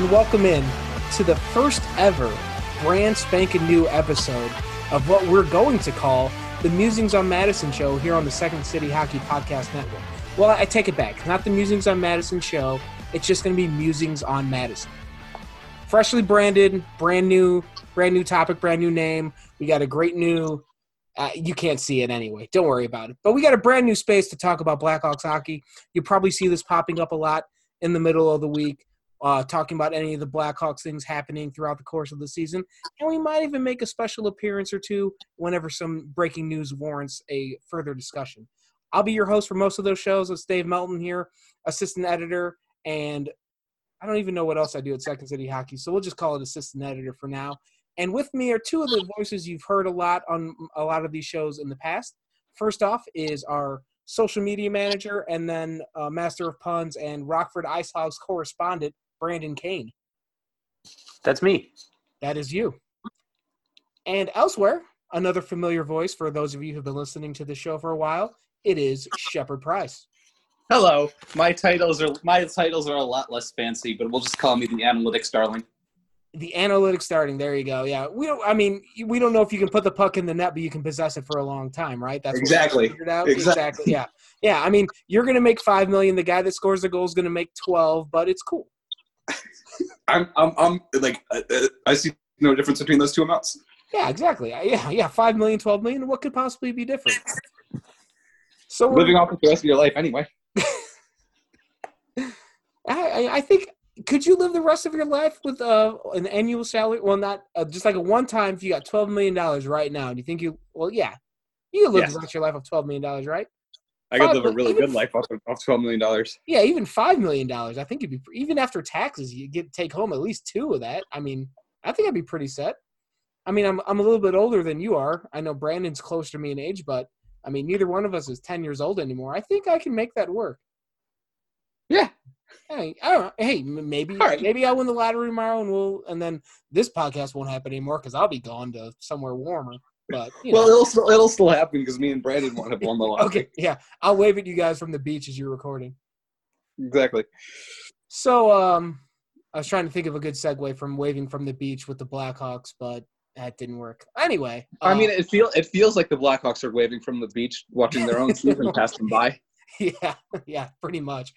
And welcome in to the first ever brand spanking new episode of what we're going to call the Musings on Madison show here on the Second City Hockey Podcast Network. Well, I take it back. Not the Musings on Madison show. It's just going to be Musings on Madison. Freshly branded, brand new, brand new topic, brand new name. We got a great new. Uh, you can't see it anyway. Don't worry about it. But we got a brand new space to talk about Blackhawks hockey. You probably see this popping up a lot in the middle of the week, uh, talking about any of the Blackhawks things happening throughout the course of the season. And we might even make a special appearance or two whenever some breaking news warrants a further discussion. I'll be your host for most of those shows. It's Dave Melton here, assistant editor, and I don't even know what else I do at Second City Hockey, so we'll just call it assistant editor for now. And with me are two of the voices you've heard a lot on a lot of these shows in the past. First off is our social media manager and then uh, master of puns and Rockford Ice Hogs correspondent, Brandon Kane. That's me. That is you. And elsewhere, another familiar voice for those of you who've been listening to the show for a while, it is Shepard Price. Hello. My titles are my titles are a lot less fancy, but we'll just call me the analytics darling. The analytics starting. There you go. Yeah, we don't. I mean, we don't know if you can put the puck in the net, but you can possess it for a long time, right? That's exactly. figured out. Exactly. exactly. Yeah. Yeah. I mean, you're going to make five million. The guy that scores the goal is going to make twelve, but it's cool. I'm, I'm, I'm like, I see no difference between those two amounts. Yeah, exactly. Yeah, yeah. Five million, twelve million. What could possibly be different? So living off the rest of your life anyway. I, I think could you live the rest of your life with uh, an annual salary? Well, not uh, just like a one time. If you got twelve million dollars right now, do you think you? Well, yeah, you could live yes. the rest of your life off twelve million dollars, right? I could live a really good life off of, twelve million dollars. Yeah, even five million dollars. I think you'd be even after taxes, you get take home at least two of that. I mean, I think I'd be pretty set. I mean, I'm I'm a little bit older than you are. I know Brandon's closer to me in age, but I mean, neither one of us is ten years old anymore. I think I can make that work. Yeah, Hey, I don't know. Hey, maybe right. maybe I'll win the lottery tomorrow, and we'll and then this podcast won't happen anymore because I'll be gone to somewhere warmer. But well, know. it'll still it'll still happen because me and Brandon won't have won the lottery. okay, yeah, I'll wave at you guys from the beach as you're recording. Exactly. So, um, I was trying to think of a good segue from waving from the beach with the Blackhawks, but that didn't work. Anyway, I mean, uh, it feel it feels like the Blackhawks are waving from the beach, watching their own season pass them by. Yeah, yeah, pretty much.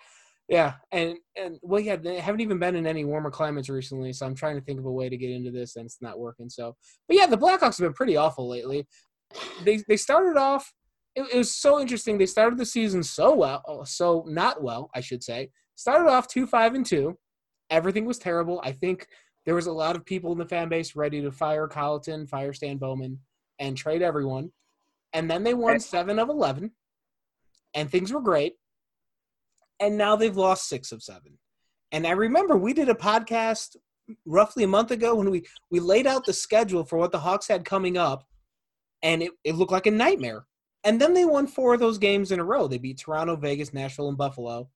Yeah, and and well, yeah, they haven't even been in any warmer climates recently, so I'm trying to think of a way to get into this, and it's not working. So, but yeah, the Blackhawks have been pretty awful lately. They they started off. It, it was so interesting. They started the season so well, uh, so not well, I should say. Started off two five and two. Everything was terrible. I think there was a lot of people in the fan base ready to fire Colliton, fire Stan Bowman, and trade everyone. And then they won seven of eleven, and things were great and now they've lost six of seven. And I remember we did a podcast roughly a month ago when we we laid out the schedule for what the Hawks had coming up, and it, it looked like a nightmare. And then they won four of those games in a row. They beat Toronto, Vegas, Nashville, and Buffalo.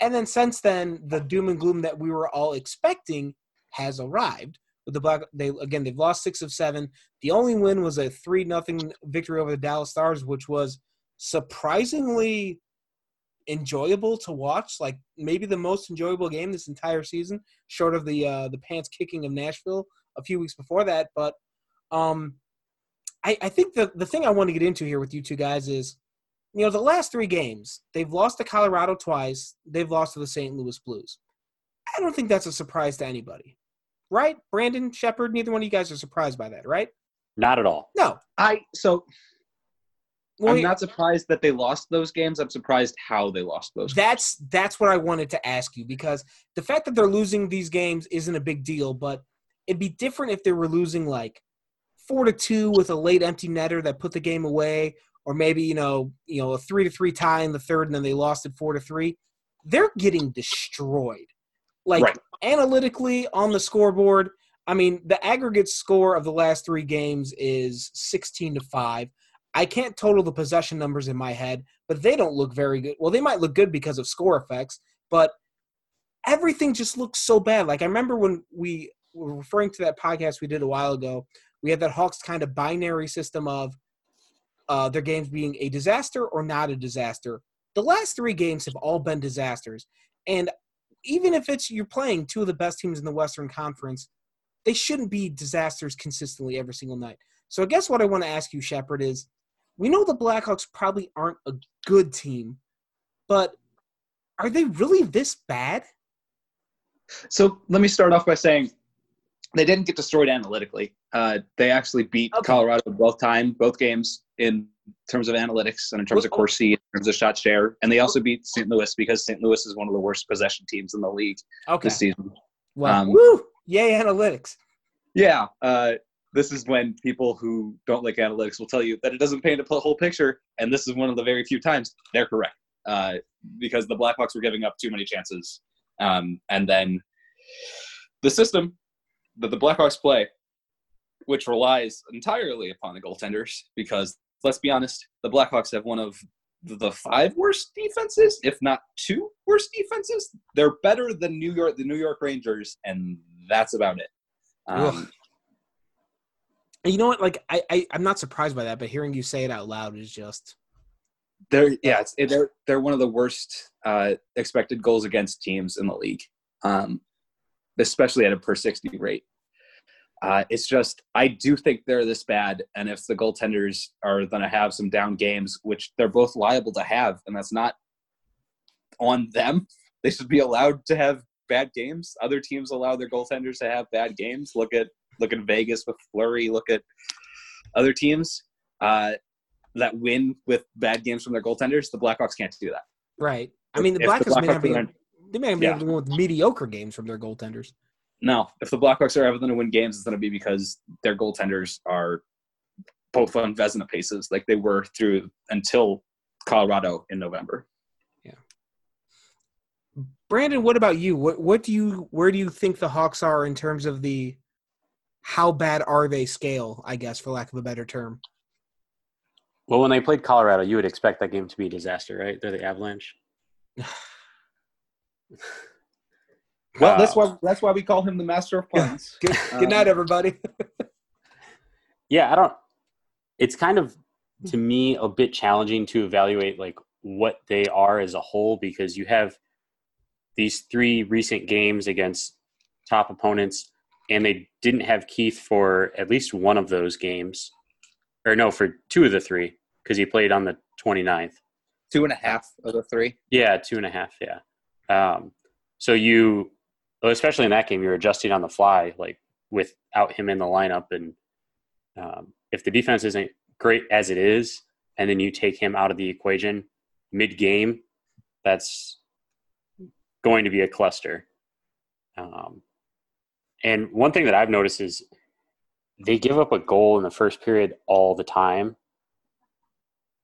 And then since then, the doom and gloom that we were all expecting has arrived. With the Black, they again they've lost six of seven. The only win was a three nothing victory over the Dallas Stars, which was surprisingly enjoyable to watch. Like maybe the most enjoyable game this entire season, short of the uh, the pants kicking of Nashville a few weeks before that. But um, I, I think the the thing I want to get into here with you two guys is, you know, the last three games they've lost to Colorado twice, they've lost to the St. Louis Blues. I don't think that's a surprise to anybody, right? Brandon Shepard, neither one of you guys are surprised by that, right? Not at all. No, I so well, I'm not surprised that they lost those games. I'm surprised how they lost those. That's games. that's what I wanted to ask you because the fact that they're losing these games isn't a big deal, but it'd be different if they were losing like four to two with a late empty netter that put the game away, or maybe you know you know a three to three tie in the third and then they lost it four to three. They're getting destroyed. Like right. analytically on the scoreboard, I mean the aggregate score of the last three games is sixteen to five I can't total the possession numbers in my head, but they don't look very good. Well, they might look good because of score effects, but everything just looks so bad. Like I remember when we were referring to that podcast we did a while ago, we had that Hawks kind of binary system of uh, their games being a disaster or not a disaster. The last three games have all been disasters, and even if it's you're playing two of the best teams in the Western Conference, they shouldn't be disasters consistently every single night. So I guess what I want to ask you, Shepard, is we know the Blackhawks probably aren't a good team, but are they really this bad? So let me start off by saying they didn't get destroyed analytically. Uh, they actually beat okay. Colorado both time, both games in terms of analytics and in terms of Corsi, in terms of shot share, and they also beat St. Louis because St. Louis is one of the worst possession teams in the league okay. this season. Wow! Um, Woo! Yay, analytics! Yeah, uh, this is when people who don't like analytics will tell you that it doesn't paint a whole picture, and this is one of the very few times they're correct uh, because the Blackhawks were giving up too many chances, um, and then the system that the Blackhawks play, which relies entirely upon the goaltenders, because let's be honest, the Blackhawks have one of the five worst defenses, if not two worst defenses. They're better than New York, the New York Rangers, and that's about it. Um, you know what? Like, I, I I'm not surprised by that, but hearing you say it out loud is just. They're yeah, they're they're one of the worst uh, expected goals against teams in the league, um, especially at a per sixty rate. Uh, it's just I do think they're this bad, and if the goaltenders are going to have some down games, which they're both liable to have, and that's not on them, they should be allowed to have bad games. Other teams allow their goaltenders to have bad games. Look at look at Vegas with Fleury. Look at other teams uh, that win with bad games from their goaltenders. The Blackhawks can't do that. Right. I mean, the Blackhawks, the Blackhawks may not be. They may be yeah. able to win with mediocre games from their goaltenders. No, if the Blackhawks are ever going to win games, it's going to be because their goaltenders are both on Vezina paces, like they were through until Colorado in November. Yeah. Brandon, what about you? What what do you where do you think the Hawks are in terms of the how bad are they scale? I guess, for lack of a better term. Well, when they played Colorado, you would expect that game to be a disaster, right? They're the Avalanche. Well, that's why that's why we call him the master of puns. good, good night, um, everybody. yeah, I don't. It's kind of to me a bit challenging to evaluate like what they are as a whole because you have these three recent games against top opponents, and they didn't have Keith for at least one of those games, or no, for two of the three because he played on the 29th. Two and a half of the three. Yeah, two and a half. Yeah. Um, so you especially in that game, you're adjusting on the fly, like without him in the lineup. And um, if the defense isn't great as it is, and then you take him out of the equation mid game, that's going to be a cluster. Um, and one thing that I've noticed is they give up a goal in the first period all the time.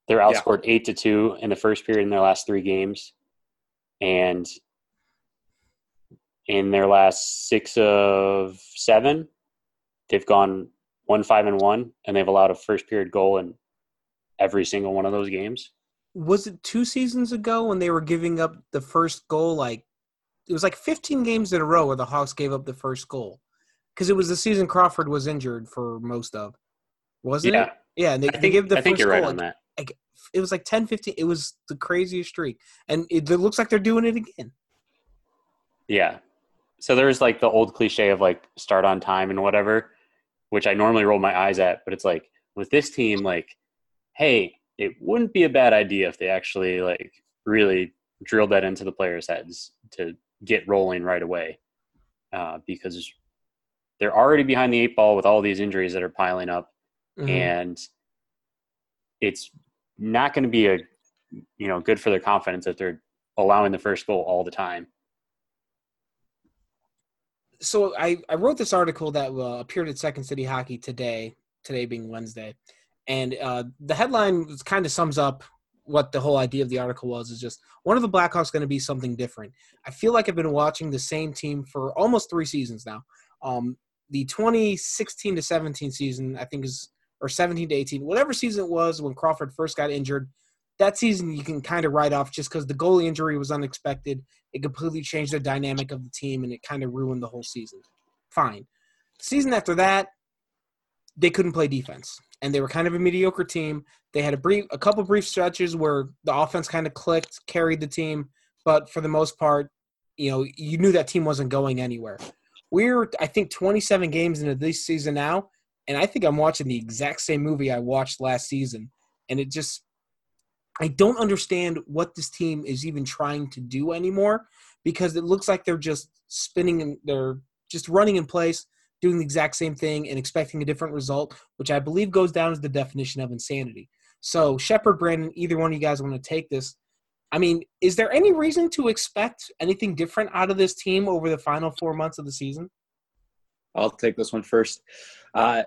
They're outscored yeah. eight to two in the first period in their last three games, and in their last six of seven, they've gone one five and one, and they've allowed a first period goal in every single one of those games. Was it two seasons ago when they were giving up the first goal? Like it was like 15 games in a row where the Hawks gave up the first goal because it was the season Crawford was injured for most of, wasn't yeah. it? Yeah, and they, I think, gave the I think you're right on that. Like, it was like 10, 15. It was the craziest streak, and it, it looks like they're doing it again. Yeah, so there's like the old cliche of like start on time and whatever, which I normally roll my eyes at, but it's like with this team, like, hey, it wouldn't be a bad idea if they actually like really drilled that into the players' heads to get rolling right away, uh, because they're already behind the eight ball with all these injuries that are piling up, mm-hmm. and it's not going to be a you know good for their confidence if they're allowing the first goal all the time. So I, I wrote this article that uh, appeared at Second City Hockey today, today being Wednesday, and uh, the headline kind of sums up what the whole idea of the article was. Is just one of the Blackhawks going to be something different. I feel like I've been watching the same team for almost three seasons now. Um, the 2016 to 17 season, I think is or 17 to 18, whatever season it was when Crawford first got injured that season you can kind of write off just because the goalie injury was unexpected. It completely changed the dynamic of the team and it kind of ruined the whole season. Fine. season after that, they couldn't play defense and they were kind of a mediocre team. They had a brief, a couple brief stretches where the offense kind of clicked, carried the team, but for the most part, you know, you knew that team wasn't going anywhere. We're, I think, 27 games into this season now, and I think I'm watching the exact same movie I watched last season. And it just, I don't understand what this team is even trying to do anymore because it looks like they're just spinning and they're just running in place, doing the exact same thing and expecting a different result, which I believe goes down as the definition of insanity. So, Shepard, Brandon, either one of you guys want to take this. I mean, is there any reason to expect anything different out of this team over the final four months of the season? I'll take this one first. Uh,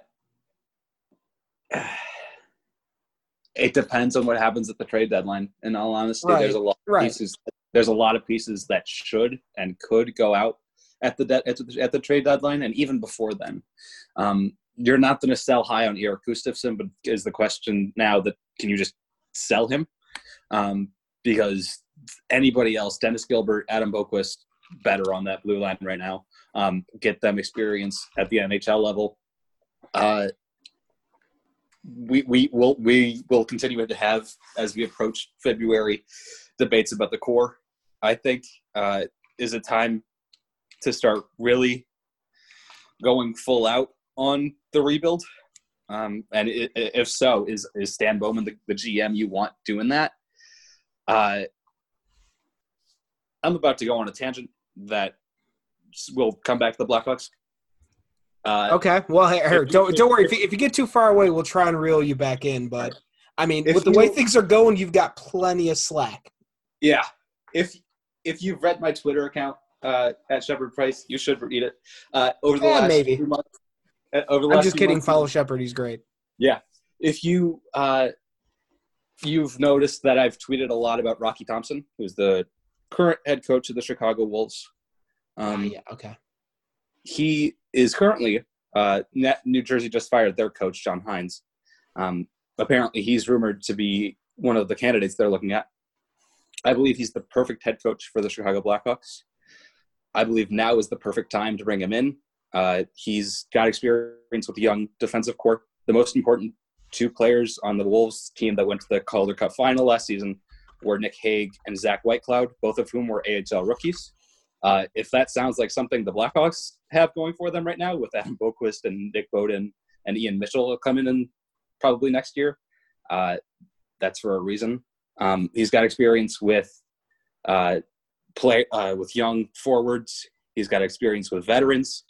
it depends on what happens at the trade deadline. In all honesty, Right, there's a lot of right. pieces. There's a lot of pieces that should and could go out at the de- at the, at the trade deadline, and even before then. Um, you're not going to sell high on Erik Gustafsson, but is the question now that can you just sell him? Um, because anybody else, Dennis Gilbert, Adam Boqvist, better on that blue line right now. Um, get them experience at the NHL level. Uh, we we will we will continue to have as we approach February debates about the core. I think uh, is a time to start really going full out on the rebuild. Um, and i- i- if so, is is Stan Bowman the, the GM you want doing that? Uh, I'm about to go on a tangent that will come back to the Blackhawks. Uh, Okay. Well, hey, you- don't don't worry. If you, if you get too far away, we'll try and reel you back in. But I mean, with the way things are going, you've got plenty of slack. Yeah. If if you've read my Twitter account uh, at Shepard Price, you should read it. Uh, over the Yeah, last maybe. few months, uh, over the I'm just kidding. months- Follow Shepard. He's great. Yeah. If you uh, you've noticed that I've tweeted a lot about Rocky Thompson, who's the current head coach of the Chicago Wolves. Ah, Um, yeah. Okay. he is currently uh, New Jersey just fired their coach John Hynes. Um, apparently, he's rumored to be one of the candidates they're looking at. I believe he's the perfect head coach for the Chicago Blackhawks. I believe now is the perfect time to bring him in. Uh, he's got experience with the young defensive core. The most important two players on the Wolves team that went to the Calder Cup final last season were Nick Hague and Zach Whitecloud, both of whom were AHL rookies. Uh, if that sounds like something the Blackhawks have going for them right now, with Adam Boqvist and Nick Bowden and Ian Mitchell coming in probably next year, uh, that's for a reason. Um, he's got experience with uh, play uh, with young forwards. He's got experience with veterans,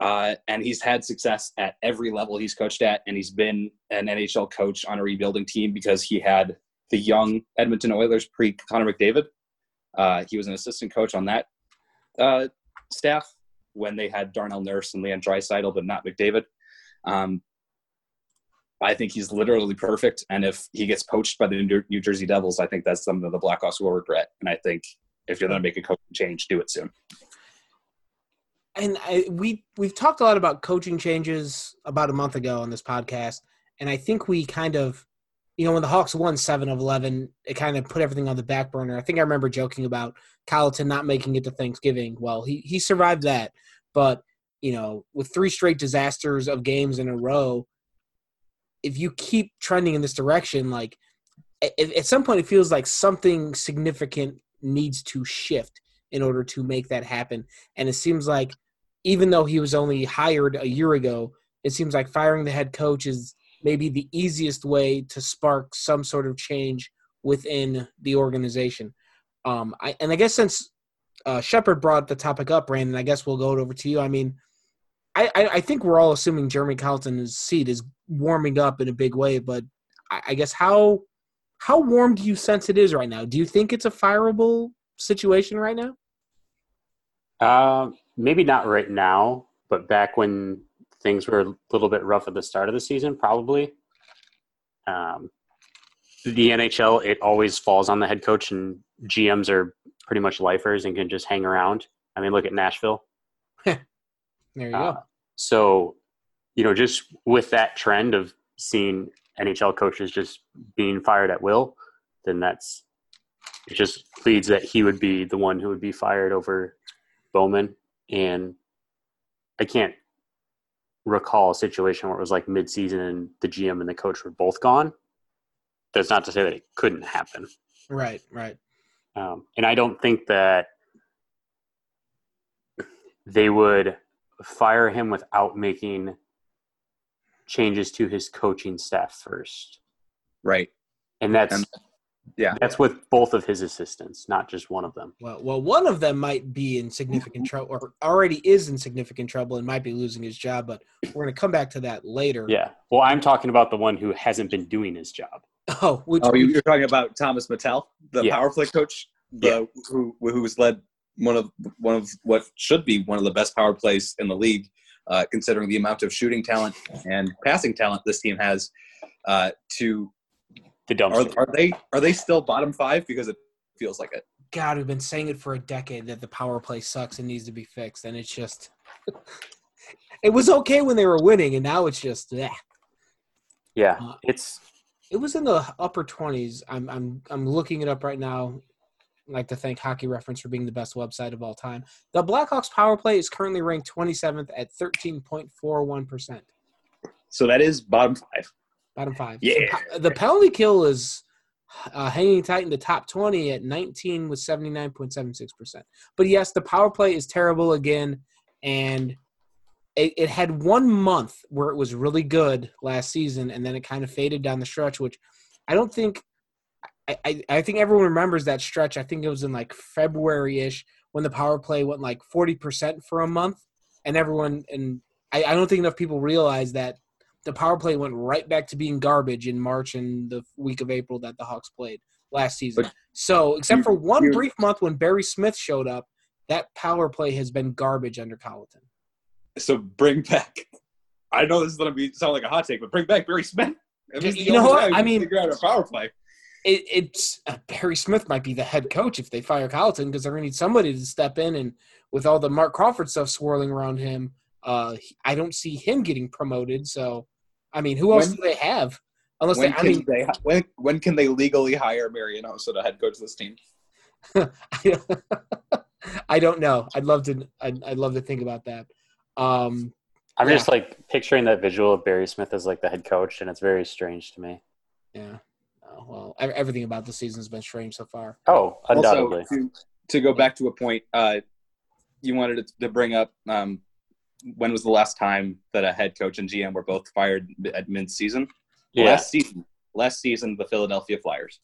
uh, and he's had success at every level he's coached at. And he's been an NHL coach on a rebuilding team because he had the young Edmonton Oilers pre Connor McDavid. Uh, he was an assistant coach on that uh, staff when they had Darnell Nurse and Leon Draisaitl, but not McDavid. Um, I think he's literally perfect. And if he gets poached by the New Jersey Devils, I think that's something that the Blackhawks will regret. And I think if you're going to make a coaching change, do it soon. and I, we we've talked a lot about coaching changes about a month ago on this podcast, and I think we kind of, you know, when the Hawks won seven of eleven, it kind of put everything on the back burner. I think I remember joking about Colliton not making it to Thanksgiving. Well, he he survived that, but you know, with three straight disasters of games in a row, if you keep trending in this direction, like at, at some point, it feels like something significant needs to shift in order to make that happen. And it seems like even though he was only hired a year ago, it seems like firing the head coach is maybe the easiest way to spark some sort of change within the organization. Um, I, and I guess since uh, Shepard brought the topic up, Brandon, I guess we'll go over to you. I mean, I, I, think we're all assuming Jeremy Colliton's seat is warming up in a big way, but I, I guess how how warm do you sense it is right now? Do you think it's a fireable situation right now? Uh, maybe not right now, but back when things were a little bit rough at the start of the season, probably. Um, the NHL, it always falls on the head coach, and GMs are pretty much lifers and can just hang around. I mean, look at Nashville. There you Uh, go. so, you know, just with that trend of seeing NHL coaches just being fired at will, then that's it just leads that he would be the one who would be fired over Bowman. And I can't recall a situation where it was like mid-season and the GM and the coach were both gone. That's not to say that it couldn't happen. Right, right. Um, and I don't think that they would fire him without making changes to his coaching staff first. Right. And that's And- yeah. That's with both of his assistants, not just one of them. Well, well, one of them might be in significant trouble, or already is in significant trouble, and might be losing his job. But we're going to come back to that later. Yeah. Well, I'm talking about the one who hasn't been doing his job. Oh, which Oh, you- you're talking about Tomas Mitell, the Yeah. power play coach, the who who was led one of one of what should be one of the best power plays in the league, uh, considering the amount of shooting talent and passing talent this team has. Uh, to The are, dumpster. are they are they still bottom five? Because it feels like it. God, we've been saying it for a decade that the power play sucks and needs to be fixed, and it's just. it was okay when they were winning, and now it's just yeah. yeah. Uh, It's It was in the upper twenties. I'm I'm I'm looking it up right now. I'd like to thank Hockey Reference for being the best website of all time. The Blackhawks power play is currently ranked 27th at 13.41 percent. So that is bottom five. Bottom five. Yeah. The, the penalty kill is uh, hanging tight in the top 20 at 19 with 79.76%. But yes, the power play is terrible again. And it, it had one month where it was really good last season, and then it kind of faded down the stretch, which I don't think. I, I, think everyone remembers that stretch. I think it was in like February ish when the power play went like 40% for a month. And everyone, and I, I don't think enough people realize that the power play went right back to being garbage in March and the week of April that the Hawks played last season. But so, except for one brief month when Barry Smith showed up, that power play has been garbage under Colliton. So bring back. I know this is gonna be sound like a hot take, but bring back Barry Smith. If he's the You know what? I mean- figure out a power play. It, it's uh, Barry Smith might be the head coach if they fire Colliton because they're going to need somebody to step in. And with all the Marc Crawford stuff swirling around him, uh, he- I don't see him getting promoted. So, I mean, who else When- do they have? Unless When they, I can mean, they when when can they legally hire Marian as the head coach of this team? I don't know. I'd love to. I'd, I'd love to think about that. Um, I'm Yeah. just like picturing that visual of Barry Smith as like the head coach, and it's very strange to me. yeah. Well, everything about the season has been strange so far. Oh, undoubtedly. Also, to, to go back to a point, uh, you wanted to bring up um, when was the last time that a head coach and GM were both fired at mid-season? yeah. Last season. Last season, the Philadelphia Flyers.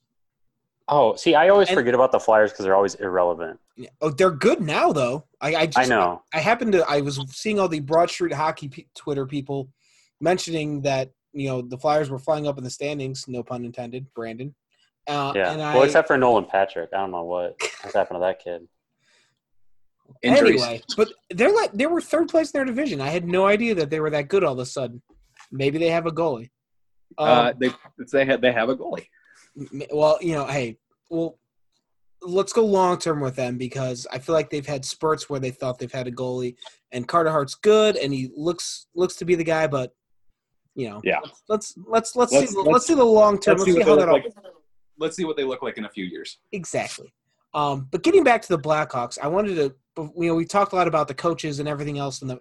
Oh, see, I always And- forget about the Flyers because they're always irrelevant. Yeah. Oh, they're good now, though. I, I just, I know. I happened to. I was seeing all the Broad Street Hockey pe- Twitter people mentioning that you know the Flyers were flying up in the standings. No pun intended. Brandon. Uh, Yeah. And I, well, except for Nolan Patrick. I don't know what has happened to that kid. Injuries. Anyway, but they're like they were third place in their division. I had no idea that they were that good all of a sudden. Maybe they have a goalie. Um, uh, they they have they have a goalie. well, you know, hey, well, let's go long term with them because I feel like they've had spurts where they thought they've had a goalie, and Carter Hart's good and he looks looks to be the guy, but you know, Yeah. let's let's let's, Let's- see let's, let's- see the long term. Let's Let's, see how they that look all like. Let's see what they look like in a few years. Exactly. Um, but getting back to the Blackhawks, I wanted to, you know, we talked a lot about the coaches and everything else and the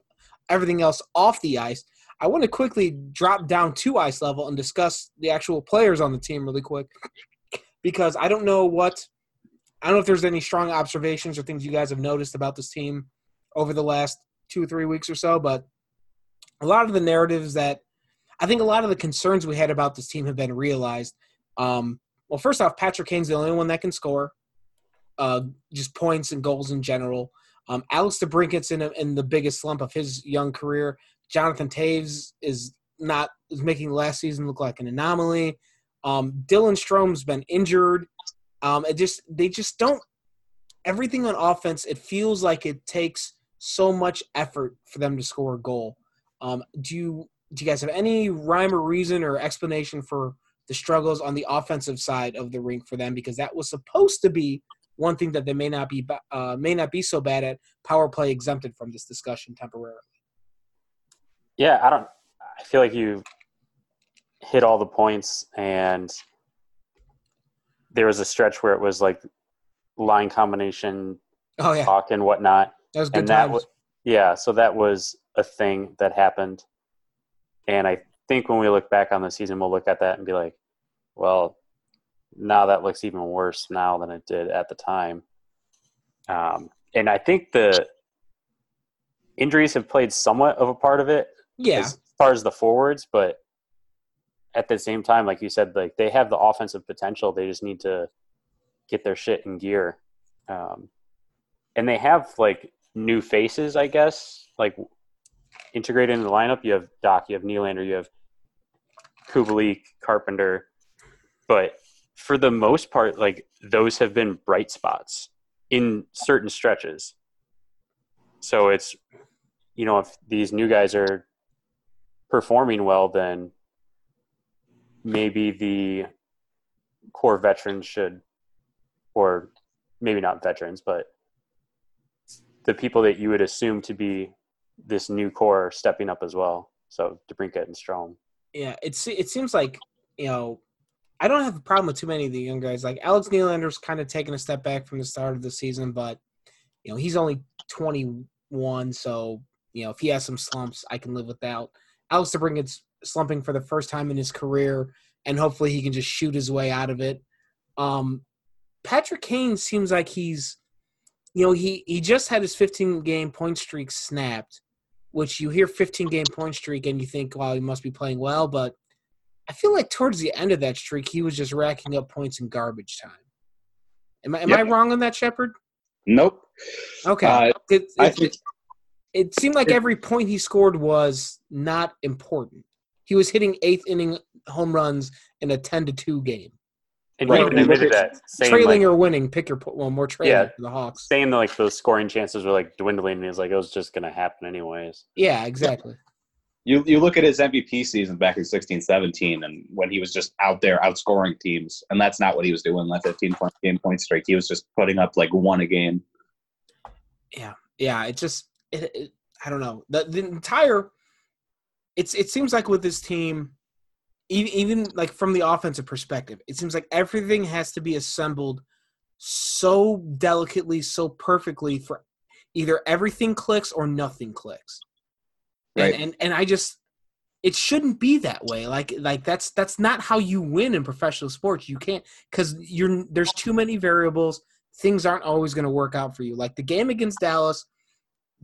everything else off the ice. I want to quickly drop down to ice level and discuss the actual players on the team really quick because I don't know what, I don't know if there's any strong observations or things you guys have noticed about this team over the last two or three weeks or so, but a lot of the narratives that I think a lot of the concerns we had about this team have been realized. Um, well, first off, Patrick Kane's the only one that can score, uh, just points and goals in general. Um, Alex DeBrincat's in, a, in the biggest slump of his young career. Jonathan Toews is not is making last season look like an anomaly. Um, Dylan Strome's been injured. Um, it just they just don't everything on offense. It feels like it takes so much effort for them to score a goal. Um, do you do you guys have any rhyme or reason or explanation for the struggles on the offensive side of the rink for them? Because that was supposed to be one thing that they may not be uh, may not be so bad at. Power play exempted from this discussion temporarily. Yeah, I don't. I feel like you hit all the points, and there was a stretch where it was like line combination Oh yeah, talk and whatnot, that was good and that times. was yeah. So that was a thing that happened, and I think when we look back on the season, we'll look at that and be like, well, now that looks even worse now than it did at the time. Um, and I think the injuries have played somewhat of a part of it Yeah, as far as the forwards, but at the same time, like you said, like they have the offensive potential. They just need to get their shit in gear. Um, and they have like new faces, I guess, like integrated into the lineup. You have Dach, you have Nylander, you have Kubalik, Carpenter, but for the most part, like those have been bright spots in certain stretches. So it's, you know, if these new guys are performing well, then maybe the core veterans should, or maybe not veterans, but the people that you would assume to be this new core stepping up as well. So DeBrincat and Strome. yeah. It's it seems like you know. I don't have a problem with too many of the young guys. Like Alex Nylander's kind of taken a step back from the start of the season, but you know he's only 21, so you know if he has some slumps, I can live without. Alex DeBrincat's slumping for the first time in his career, and hopefully he can just shoot his way out of it. Um, Patrick Kane seems like he's, you know, he he just had his 15 game point streak snapped, which you hear 15 game point streak and you think, wow, he must be playing well, but I feel like towards the end of that streak, he was just racking up points in garbage time. Am I am I wrong on that, Shepard? Nope. Okay. Uh, it, I it, think it seemed like every point he scored was not important. He was hitting eighth inning home runs in a 10 to 2 game. And Right, he even admitted that, saying trailing like, or winning, pick your po- well, more trailing Yeah. for the Hawks. saying that like those scoring chances were like dwindling, and he's like, it was just gonna happen anyways. Yeah, exactly. you you look at his MVP season back in 16, 17, and when he was just out there outscoring teams, and that's not what he was doing. That 15 point game point streak, he was just putting up like one a game. Yeah, yeah, it just it, it, I don't know. The the entire it's it seems like with this team even, even like from the offensive perspective, it seems like everything has to be assembled so delicately, so perfectly for either everything clicks or nothing clicks. Right. And, and and I just it shouldn't be that way. Like like that's that's not how you win in professional sports. You can't cuz you're there's too many variables. Things aren't always going to work out for you. Like the game against Dallas,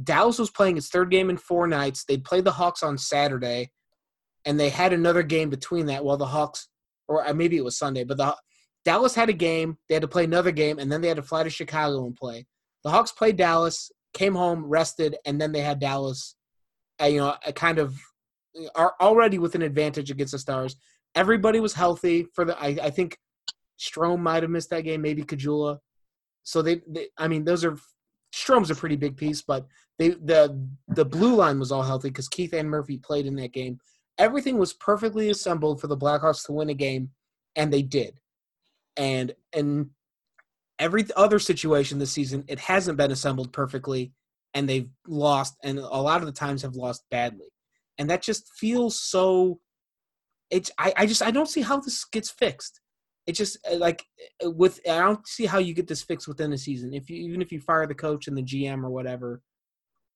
Dallas was playing its third game in four nights. They played the Hawks on Saturday and they had another game between that while the Hawks or uh, maybe it was Sunday, but the Dallas had a game, they had to play another game and then they had to fly to Chicago and play. The Hawks played Dallas, came home, rested, and then they had Dallas uh, you know, a kind of are already with an advantage against the Stars. Everybody was healthy for the. I, I think Strome might have missed that game, maybe Kajula. So they, they, I mean, those are Strome's a pretty big piece, but they the the blue line was all healthy because Keith and Murphy played in that game. Everything was perfectly assembled for the Blackhawks to win a game, and they did. And in every other situation this season, it hasn't been assembled perfectly, and they've lost, and a lot of the times have lost badly. And that just feels so. It's I, I just I don't see how this gets fixed. It just uh, like uh, with I don't see how you get this fixed within a season. If you even if you fire the coach and the GM or whatever,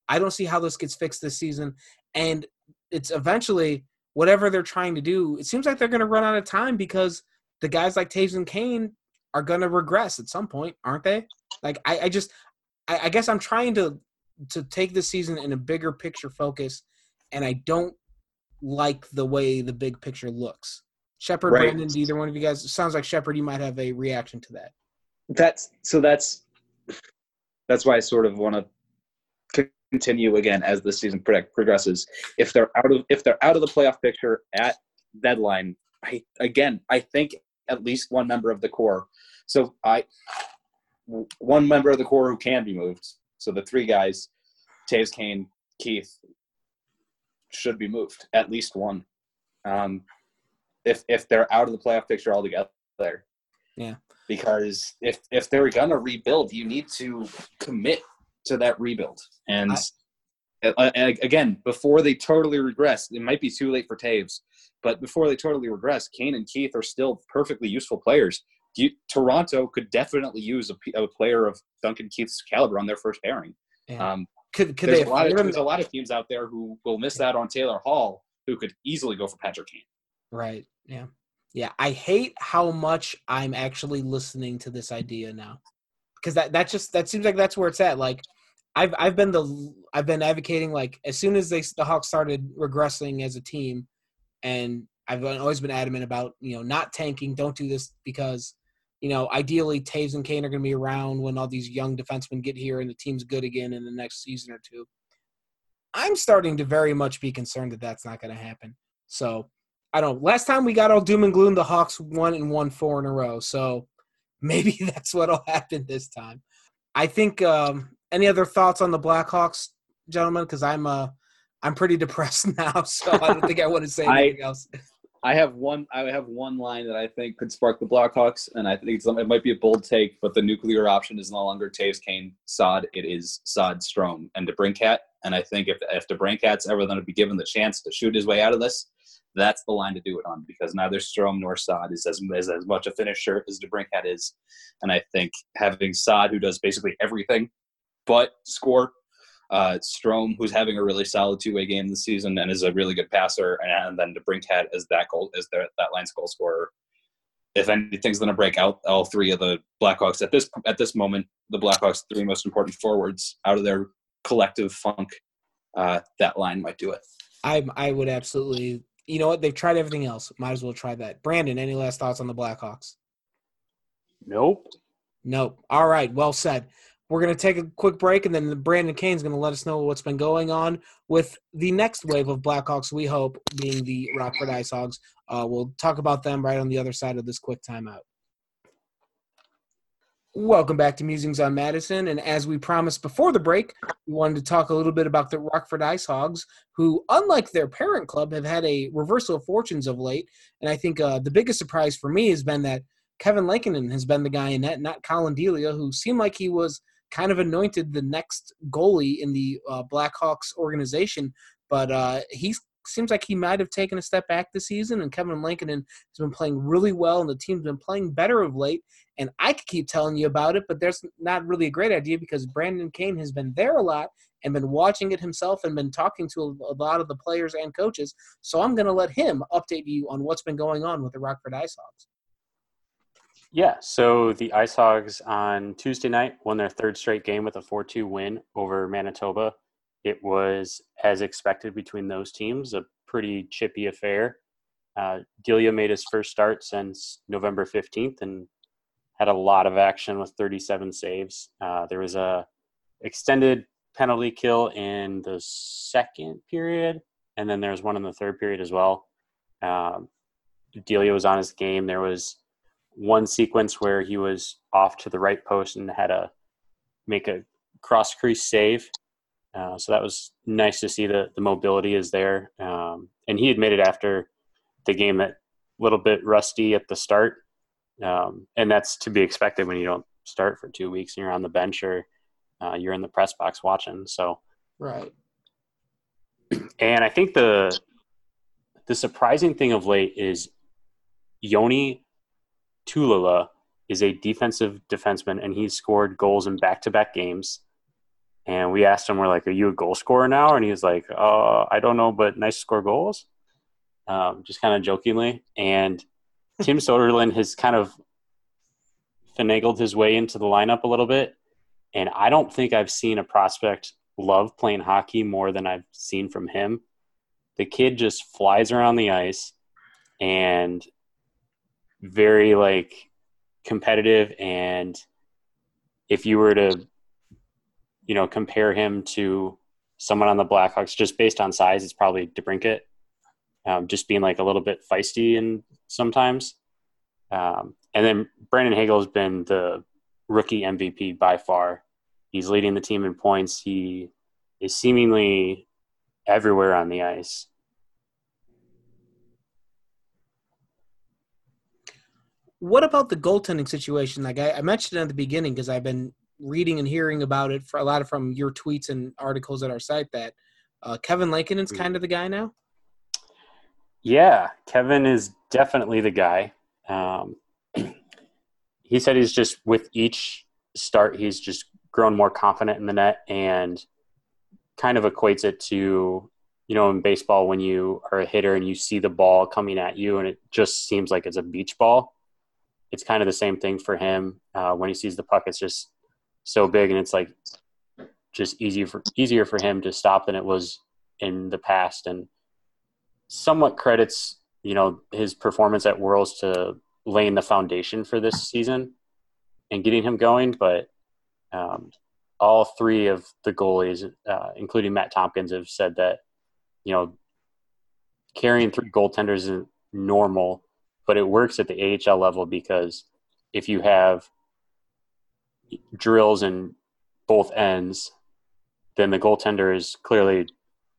I don't see how this gets fixed this season. And it's eventually whatever they're trying to do. It seems like they're going to run out of time because the guys like Toews and Kane are going to regress at some point, aren't they? Like I, I just I, I guess I'm trying to to take this season in a bigger picture focus, and I don't like the way the big picture looks. Shepard, Right. Brandon, either one of you guys? It sounds like Shepard, you might have a reaction to that. That's so that's that's why I sort of want to continue again as the season pro- progresses. If they're out of if they're out of the playoff picture at deadline, I again I think at least one member of the core. So I one member of the core who can be moved. So the three guys, Toews, Kane, Keith, should be moved. At least one. Um, if if they're out of the playoff picture altogether. Yeah. Because if if they're gonna rebuild, you need to commit to that rebuild. And uh, again, before they totally regress, it might be too late for Toews, but before they totally regress, Kane and Keith are still perfectly useful players. You, Toronto could definitely use a player of Duncan Keith's caliber on their first pairing. Yeah. Um, Could could there's, they a lot of, there's a lot of teams out there who will miss out on Taylor Hall, who could easily go for Patrick Kane. Right. Yeah. Yeah. I hate how much I'm actually listening to this idea now. Because that, that just that seems like that's where it's at. Like I've I've been the I've been advocating like as soon as they the Hawks started regressing as a team, and I've always been adamant about you know not tanking. Don't do this because you know ideally Toews and Kane are going to be around when all these young defensemen get here and the team's good again in the next season or two. I'm starting to very much be concerned that that's not going to happen. So I don't. Last time we got all doom and gloom, the Hawks won and won four in a row. So maybe that's what'll happen this time. I think. Um, any other thoughts on the Blackhawks, gentlemen? Because I'm uh, I'm pretty depressed now, so I don't think I want to say anything I, else. I have one. I have one line that I think could spark the Blackhawks, and I think it might be a bold take, but the nuclear option is no longer Toews, Kane, Saad. It is Saad, Strome, and DeBrincat. And I think if if DeBrincat's ever going to be given the chance to shoot his way out of this, that's the line to do it on because neither Strome nor Saad is as, is as much a finisher as DeBrincat is. And I think having Saad, who does basically everything but score, uh, Strome, who's having a really solid two way game this season and is a really good passer, and then DeBrincat as that goal as their, that line's goal scorer. If anything's going to break out, all three of the Blackhawks at this at this moment, the Blackhawks' three most important forwards out of their collective funk, uh, that line might do it. I I would absolutely you know what? They've tried everything else. Might as well try that. Brandon, any last thoughts on the Blackhawks? Nope. Nope. All right. Well said. We're going to take a quick break, and then Brandon Kane's going to let us know what's been going on with the next wave of Blackhawks, we hope, being the Rockford Ice Hogs. Uh, we'll talk about them right on the other side of this quick timeout. Welcome back to Musings on Madison. And as we promised before the break, we wanted to talk a little bit about the Rockford Ice Hogs, who, unlike their parent club, have had a reversal of fortunes of late. And I think uh, the biggest surprise for me has been that Kevin Lankinen has been the guy in net, not Collin Delia, who seemed like he was kind of anointed the next goalie in the uh, Blackhawks organization. But uh, he's seems like he might have taken a step back this season, and Kevin Lankinen has been playing really well, and the team's been playing better of late. And I could keep telling you about it, but there's not really a great idea because Brandon Kane has been there a lot and been watching it himself and been talking to a, lot of the players and coaches. So I'm going to let him update you on what's been going on with the Rockford Ice Hogs. Yeah, so the Ice Hogs on Tuesday night won their third straight game with a 4 2 win over Manitoba. It was, as expected between those teams, a pretty chippy affair. Uh, Delia made his first start since November 15th and had a lot of action with 37 saves. Uh, there was a extended penalty kill in the second period, and then there was one in the third period as well. Um, Delia was on his game. There was one sequence where he was off to the right post and had to make a cross crease save uh, so that was nice to see that the mobility is there. Um, and he admitted after the game that a little bit rusty at the start. Um, and that's to be expected when you don't start for two weeks and you're on the bench or uh, you're in the press box watching. So, right. And I think the the surprising thing of late is Joni Tuulola is a defensive defenseman, and he's scored goals in back to back games. And we asked him, we're like, are you a goal scorer now? And he's like, uh, I don't know, but nice to score goals. Um, just kind of jokingly. And Tim Soderlund has kind of finagled his way into the lineup a little bit. And I don't think I've seen a prospect love playing hockey more than I've seen from him. The kid just flies around the ice and very like competitive and if you were to you know, compare him to someone on the Blackhawks just based on size, it's probably DeBrincat, um, just being like a little bit feisty and sometimes. Um, and then Brandon Hagel has been the rookie MVP by far. He's leading the team in points. He is seemingly everywhere on the ice. What about the goaltending situation? Like I, I mentioned at the beginning, because I've been reading and hearing about it for a lot of from your tweets and articles at our site that uh, Kevin Lankinen's kind of the guy now. Yeah, Kevin is definitely the guy. Um, he said he's just with each start, he's just grown more confident in the net and kind of equates it to you know in baseball when you are a hitter and you see the ball coming at you and it just seems like it's a beach ball it's kind of the same thing for him uh, when he sees the puck it's just so big and it's like just easier for easier for him to stop than it was in the past, and somewhat credits you know his performance at Worlds to laying the foundation for this season and getting him going. But um, all three of the goalies, uh, including Matt Tompkins, have said that you know carrying three goaltenders is normal, but it works at the AHL level because if you have drills in both ends, then the goaltender is clearly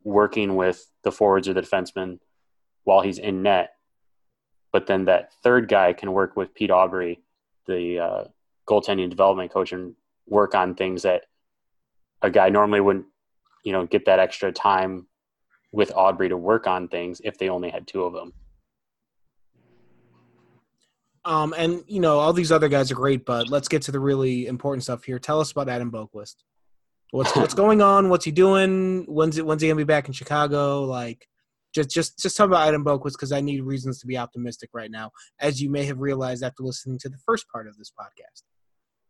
working with the forwards or the defenseman while he's in net. But then that third guy can work with Pete Aubry, the uh, goaltending development coach, and work on things that a guy normally wouldn't, you know, get that extra time with Aubry to work on things if they only had two of them. Um, and you know, all these other guys are great, but let's get to the really important stuff here. Tell us about Adam Boqvist. What's what's going on? What's he doing? When's it, when's he gonna be back in Chicago? Like, just just just talk about Adam Boqvist because I need reasons to be optimistic right now, as you may have realized after listening to the first part of this podcast.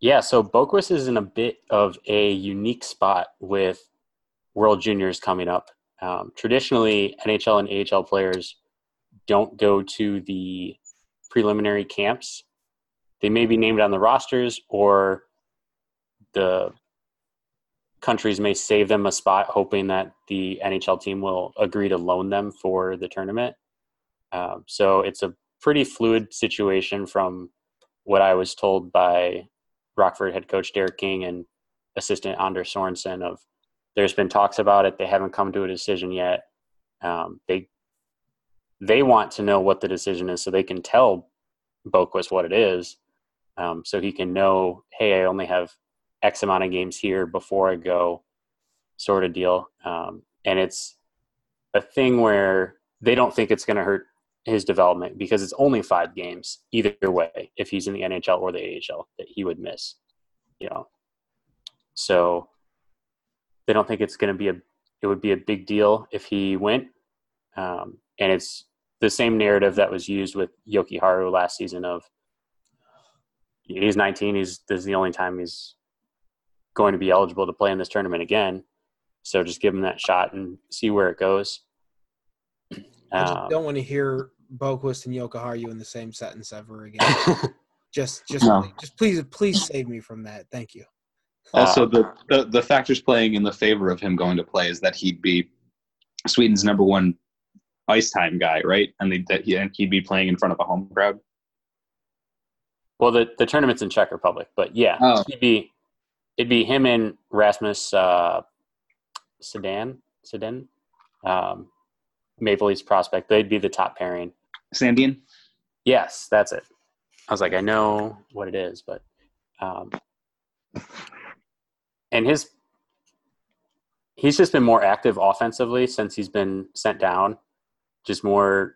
Yeah, so Boqvist is in a bit of a unique spot with World Juniors coming up. Um, traditionally, NHL and AHL players don't go to the preliminary camps. They may be named on the rosters, or the countries may save them a spot, hoping that the NHL team will agree to loan them for the tournament. Um, so it's a pretty fluid situation from what I was told by Rockford head coach Derek King and assistant Anders Sorensen of there's been talks about it. They haven't come to a decision yet. Um, they they want to know what the decision is so they can tell Boqvist what it is, um, so he can know, hey, I only have X amount of games here before I go, sort of deal. Um, and it's a thing where they don't think it's going to hurt his development because it's only five games either way if he's in the NHL or the AHL that he would miss, you know. So they don't think it's going to be a it would be a big deal if he went, um, and it's the same narrative that was used with Jokiharju last season of he's 19 he's this is the only time he's going to be eligible to play in this tournament again so just give him that shot and see where it goes I just um, don't want to hear Boqvist and Jokiharju in the same sentence ever again. just, just, no. please, just please, please save me from that. Thank you. Also, the, the the factors playing in the favor of him going to play is that he'd be Sweden's number one ice time guy, right? And they, that he, and he'd be playing in front of a home crowd. Well, the the tournament's in Czech Republic, but yeah, oh. he'd be it'd be him and Rasmus uh, Sedan Sedan um, Maple Leafs prospect. They'd be the top pairing. Sandin. Yes, that's it. I was like, I know what it is, but um, and his he's just been more active offensively since he's been sent down. Just more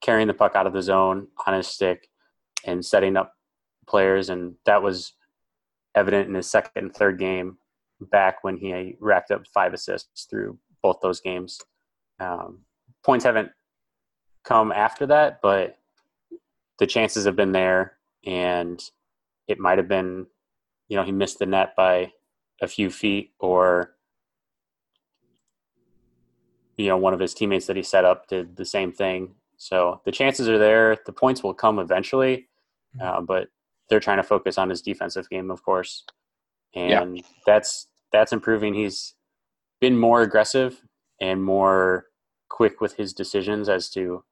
carrying the puck out of the zone on his stick and setting up players, and that was evident in his second and third game back when he racked up five assists through both those games. Um, points haven't come after that, but the chances have been there, and it might have been, you know, he missed the net by a few feet, or you know, one of his teammates that he set up did the same thing. So the chances are there. The points will come eventually, mm-hmm. uh, but they're trying to focus on his defensive game, of course, and yeah. that's that's improving. He's been more aggressive and more quick with his decisions as to,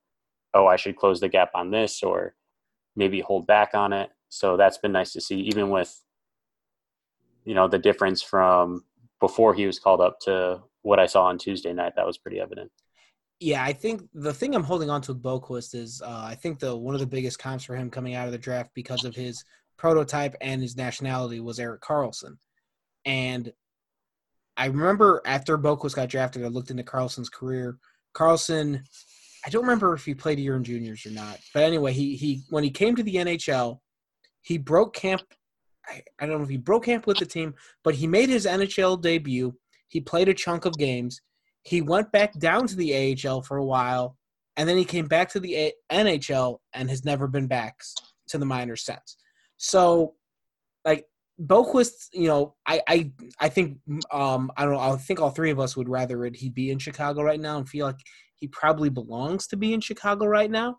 oh, I should close the gap on this or maybe hold back on it. So that's been nice to see, even with, you know, the difference from before he was called up to what I saw on Tuesday night. That was pretty evident. Yeah, I think the thing I'm holding on to with Boqvist is uh, I think the one of the biggest comps for him coming out of the draft because of his prototype and his nationality was Erik Karlsson. And I remember after Boqvist got drafted, I looked into Karlsson's career. Karlsson, I don't remember if he played a year in juniors or not, but anyway, he he when he came to the NHL, he broke camp. I, I don't know if he broke camp with the team, but he made his NHL debut. He played a chunk of games. He went back down to the AHL for a while, and then he came back to the a- NHL and has never been back to the minors since. So, like Boqvist, you know, I, I, I think, um, I don't know. I think all three of us would rather it he be in Chicago right now and feel like he probably belongs to be in Chicago right now.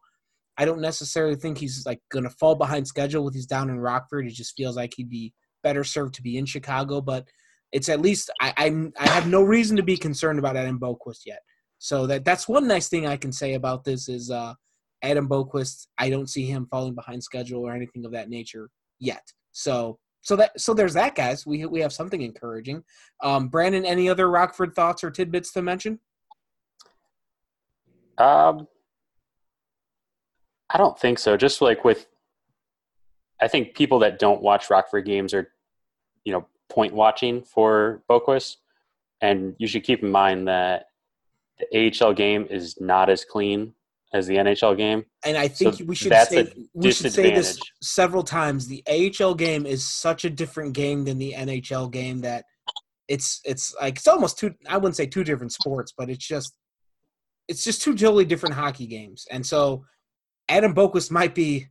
I don't necessarily think he's like going to fall behind schedule with he's down in Rockford. It just feels like he'd be better served to be in Chicago, but it's at least I, I'm I have no reason to be concerned about Adam Boqvist yet. So that that's one nice thing I can say about this is uh, Adam Boqvist. I don't see him falling behind schedule or anything of that nature yet. So so that so there's that, guys. We we have something encouraging. Um, Brandon, any other Rockford thoughts or tidbits to mention? Um, I don't think so. Just like with, I think people that don't watch Rockford games are, you know, point watching for Boqvist, and you should keep in mind that the AHL game is not as clean as the NHL game. And I think So we should say we should say this several times. The AHL game is such a different game than the NHL game that it's it's like it's almost two. I wouldn't say two different sports, but it's just it's just two totally different hockey games. And so Adam Boqvist might be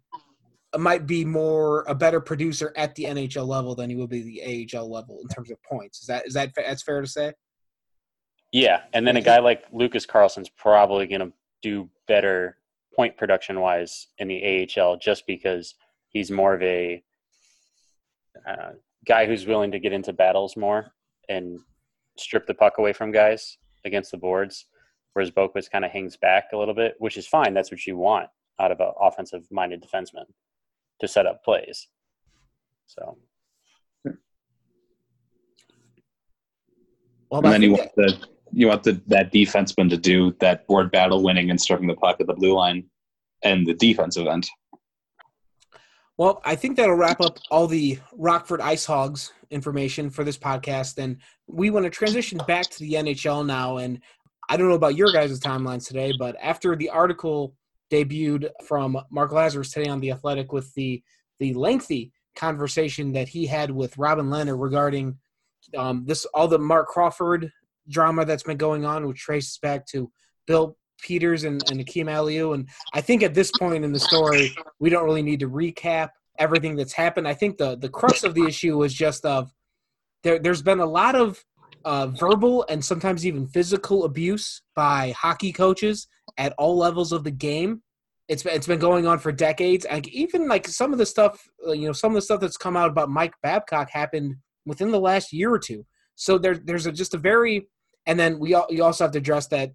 might be more a better producer at the NHL level than he would be the AHL level in terms of points. Is that is that that's fair to say? Yeah, and then a guy like Lucas Carlsson's probably going to do better point production wise in the AHL just because he's more of a uh, guy who's willing to get into battles more and strip the puck away from guys against the boards, whereas Boqvist kind of hangs back a little bit, which is fine. That's what you want out of an offensive minded defenseman to set up plays. So Well, and then you want the you want the that defenseman to do that board battle winning and stripping the puck at the blue line and the defensive end. Well, I think that'll wrap up all the Rockford Ice Hogs information for this podcast. And we want to transition back to the NHL now. And I don't know about your guys' timelines today, but after the article debuted from Mark Lazerus today on The Athletic with the, the lengthy conversation that he had with Robin Lehner regarding um, this all the Marc Crawford drama that's been going on, which traces back to Bill Peters and, and Akeem Aliu. And I think at this point in the story, we don't really need to recap everything that's happened. I think the the crux of the issue was just of there. There's been a lot of uh, verbal and sometimes even physical abuse by hockey coaches at all levels of the game. It's been, it's been going on for decades. And even like some of the stuff, uh, you know, some of the stuff that's come out about Mike Babcock happened within the last year or two. So there, there's just a very, and then we al- you also have to address that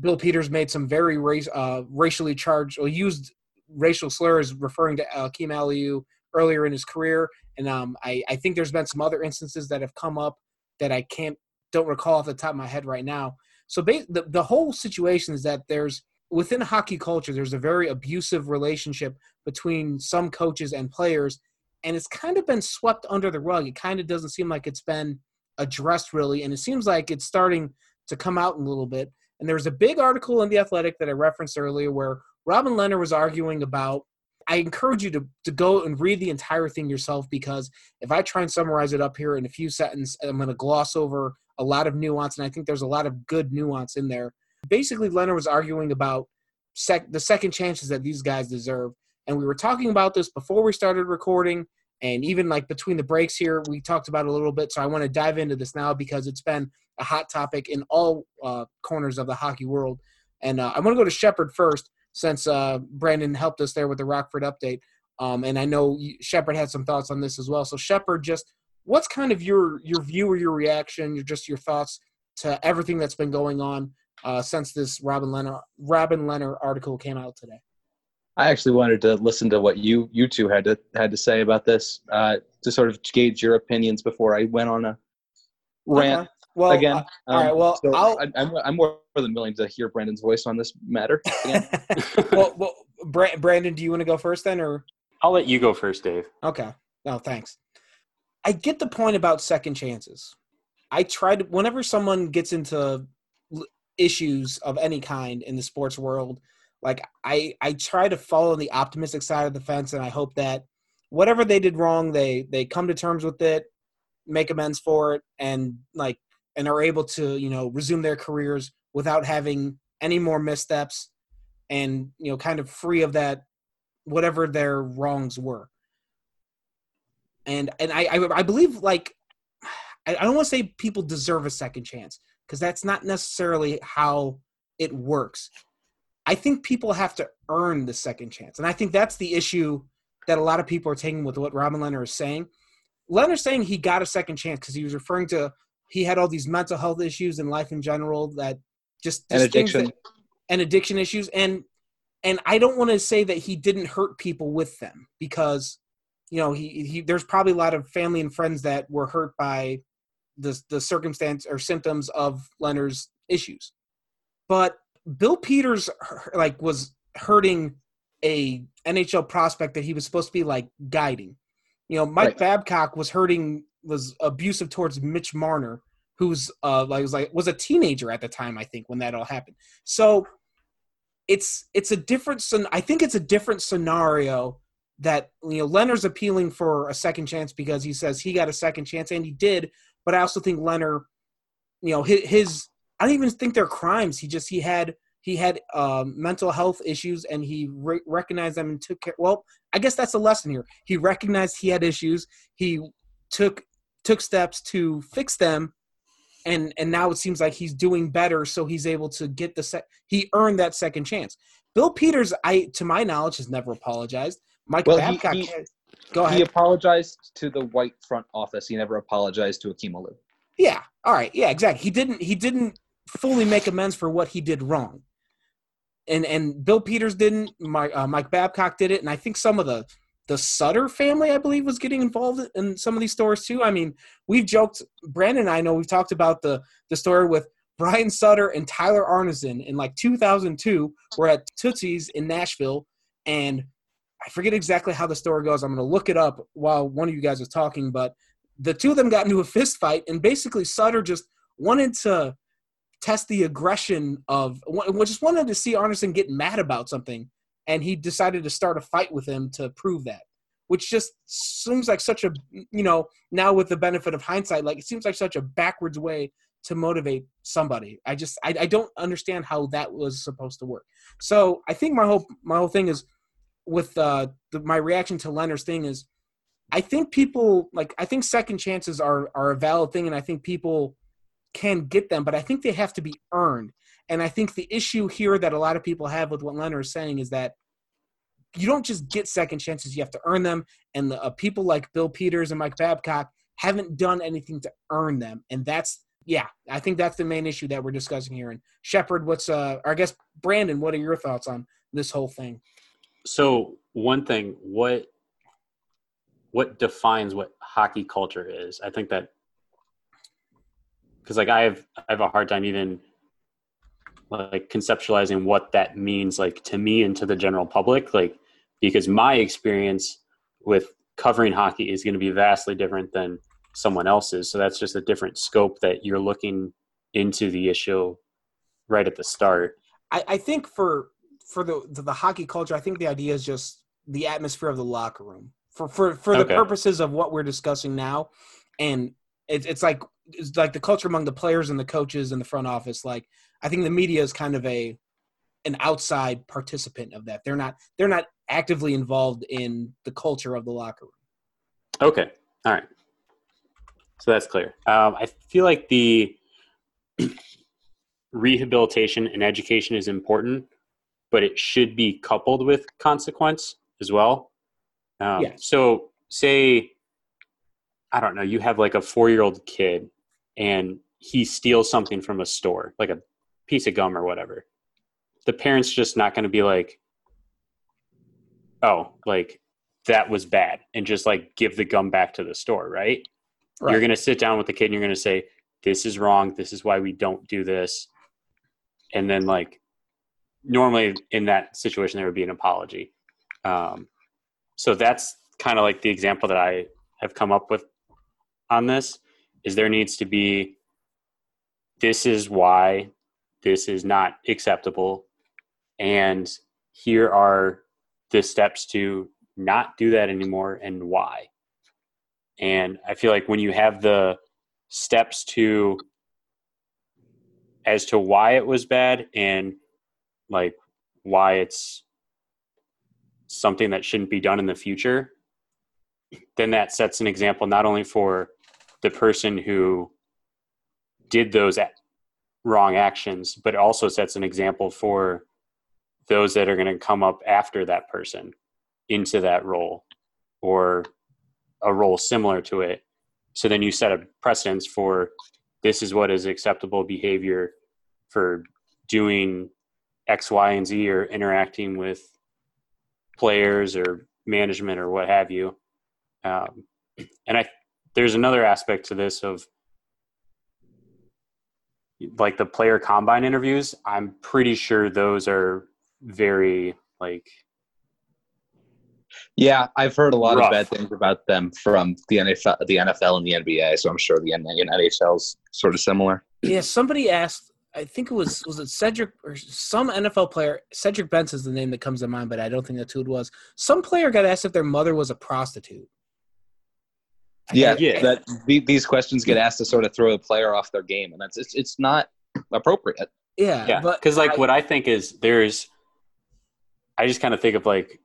Bill Peters made some very race, uh, racially charged or used racial slurs referring to uh, Aliu earlier in his career. And um, I, I think there's been some other instances that have come up that I can't don't recall off the top of my head right now. So ba- the the whole situation is that there's within hockey culture there's a very abusive relationship between some coaches and players, and it's kind of been swept under the rug. It kind of doesn't seem like it's been addressed really, and it seems like it's starting to come out a little bit. And there was a big article in the Athletic that I referenced earlier where Robin Lehner was arguing about. I encourage you to, to go and read the entire thing yourself because if I try and summarize it up here in a few sentences, I'm going to gloss over a lot of nuance, and I think there's a lot of good nuance in there. Basically, Lehner was arguing about sec- the second chances that these guys deserve, and we were talking about this before we started recording, and even like between the breaks here, we talked about a little bit. So I want to dive into this now because it's been a hot topic in all uh, corners of the hockey world. And uh, I want to go to Shepard first, since uh, Brandon helped us there with the Rockford update. Um, and I know Shepard had some thoughts on this as well. So Shepard, just what's kind of your your view or your reaction, your just your thoughts to everything that's been going on uh, since this Robin Lehner Robin Lehner article came out today? I actually wanted to listen to what you you two had to had to say about this uh, to sort of gauge your opinions before I went on a rant Okay. Well, again. uh, all right, well, so I'll- I, I'm I'm more than willing to hear Brandon's voice on this matter. Again. well, well, Bra- Brandon, do you want to go first then, or I'll let you go first, Dave. Okay. No, thanks. I get the point about second chances. I try to whenever someone gets into issues of any kind in the sports world, like I I try to follow the optimistic side of the fence and I hope that whatever they did wrong, they they come to terms with it, make amends for it and like and are able to, you know, resume their careers without having any more missteps and, you know, kind of free of that whatever their wrongs were and and I I, believe like I, don't want to say people deserve a second chance because that's not necessarily how it works. I think people have to earn the second chance, and I think that's the issue that a lot of people are taking with what Robin Lehner is saying. Lehner's saying he got a second chance because he was referring to he had all these mental health issues in life in general that just, And just things addiction. that- and addiction issues and and I don't want to say that he didn't hurt people with them because you know he, he there's probably a lot of family and friends that were hurt by the the circumstance or symptoms of Lehner's issues. But Bill Peters like was hurting a NHL prospect that he was supposed to be like guiding. You know, Mike Right. Babcock was hurting was abusive towards Mitch Marner, who's uh like was like was a teenager at the time I think when that all happened. So it's it's a different I think it's a different scenario that you know Lehner's appealing for a second chance because he says he got a second chance and he did, but I also think Lehner, you know, his, his I don't even think they're crimes. He just he had he had um, mental health issues and he re- recognized them and took care. Well, I guess that's a lesson here. He recognized he had issues. He took took steps to fix them, and and now it seems like he's doing better. So he's able to get the sec. He earned that second chance. Bill Peters, I to my knowledge, has never apologized. Mike Well, he- Babcock, he- has- go He apologized to the white front office. He never apologized to Akeem Aliu. Yeah. All right. Yeah. Exactly. He didn't. He didn't fully make amends for what he did wrong. And and Bill Peters didn't. Mike uh, Mike Babcock did it, and I think some of the the Sutter family, I believe, was getting involved in some of these stories too. I mean, we've joked. Brandon and I know we've talked about the the story with Brian Sutter and Tyler Arnason in like 2002. We're at Tootsie's in Nashville, and I forget exactly how the story goes. I'm going to look it up while one of you guys is talking, but the two of them got into a fist fight, and basically Sutter just wanted to test the aggression of, just wanted to see Arnason get mad about something, and he decided to start a fight with him to prove that, which just seems like such a, you know, now with the benefit of hindsight, like it seems like such a backwards way to motivate somebody. I just, I, I don't understand how that was supposed to work. So I think my whole, my whole thing is with uh, the, my reaction to Lehner's thing is I think people like I think second chances are are a valid thing and I think people can get them, but I think they have to be earned. And I think the issue here that a lot of people have with what Lehner is saying is that you don't just get second chances, you have to earn them. And the, uh, people like Bill Peters and Mike Babcock haven't done anything to earn them. And that's, yeah, I think that's the main issue that we're discussing here. And Shepard, what's, uh, or I guess, Brandon, what are your thoughts on this whole thing? So one thing, what what defines what hockey culture is? I think that because like I have I have a hard time even like conceptualizing what that means like to me and to the general public like because my experience with covering hockey is going to be vastly different than someone else's. So that's just a different scope that you're looking into the issue right at the start. I, I think for for the, the the hockey culture, I think the idea is just the atmosphere of the locker room. For for for the Okay. purposes of what we're discussing now, and it's it's like it's like the culture among the players and the coaches and the front office. Like I think the media is kind of a an outside participant of that. They're not they're not actively involved in the culture of the locker room. Okay. All right. So that's clear. Um, I feel like the rehabilitation and education is important, but it should be coupled with consequence as well. Um, Yes. So, say, I don't know, you have like a four year old kid and he steals something from a store, like a piece of gum or whatever. The parent's just not going to be like, oh, like that was bad and just like give the gum back to the store, right? Right. You're going to sit down with the kid and you're going to say, this is wrong. This is why we don't do this. And then, like, normally in that situation, there would be an apology. Um, so that's kind of like the example that I have come up with on this is there needs to be this is why this is not acceptable. And here are the steps to not do that anymore and why. And i feel like when you have the steps to as to why it was bad and like why it's something that shouldn't be done in the future then that sets an example not only for the person who did those wrong actions, but also sets an example for those that are going to come up after that person into that role or a role similar to it. So then you set a precedence for this is what is acceptable behavior for doing X, Y, and Z or interacting with players or management or what have you. Um, and I, there's another aspect to this of like the player combine interviews. I'm pretty sure those are very like Yeah, I've heard a lot Rough. of bad things about them from the NFL, the NFL and the NBA. So I'm sure the NHL's sort of similar. Yeah, somebody asked. I think it was was it Cedric or some NFL player. Cedric Benz is the name that comes to mind, but I don't think that's who it was. Some player got asked if their mother was a prostitute. Yeah, Yeah. That the, these questions get asked to sort of throw a player off their game, and that's it's, it's not appropriate. Yeah, yeah because like I- what i think is there's i just kind of think of like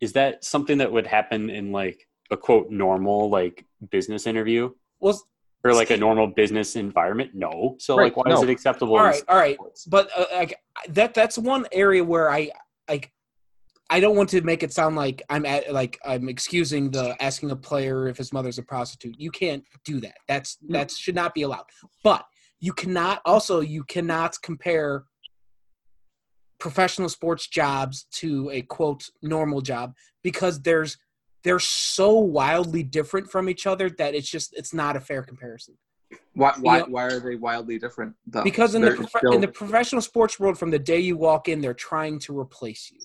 is that something that would happen in like a quote normal like business interview Well, or like a normal business environment no so Right, like why is it acceptable All right, all right. sports? But uh, like that that's one area where I like I don't want to make it sound like I'm at like I'm excusing the asking a player if his mother's a prostitute. You can't do that. That's that should not be allowed. But you cannot also you cannot compare professional sports jobs to a quote normal job because there's they're so wildly different from each other that it's just it's not a fair comparison. Why why, Yeah. why are they wildly different? Though? Because in the They're prof- still- in the professional sports world, from the day you walk in, they're trying to replace you.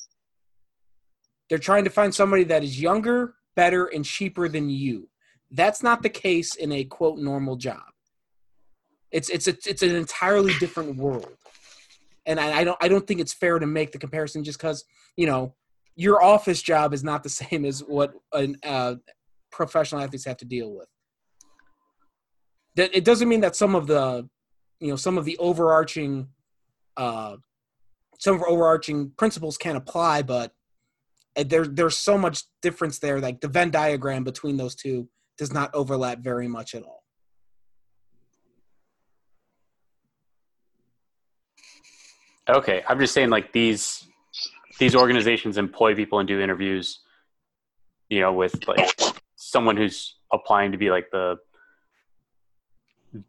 They're trying to find somebody that is younger, better, and cheaper than you. That's not the case in a quote normal job. It's it's a, it's an entirely different world, and I, I don't I don't think it's fair to make the comparison just because you know your office job is not the same as what an uh, professional athletes have to deal with. That it doesn't mean that some of the you know some of the overarching uh some of overarching principles can't apply but there there's so much difference there. Like the venn diagram between those two does not overlap very much at all. Okay i'm just saying like these these organizations employ people and do interviews you know with like someone who's applying to be like the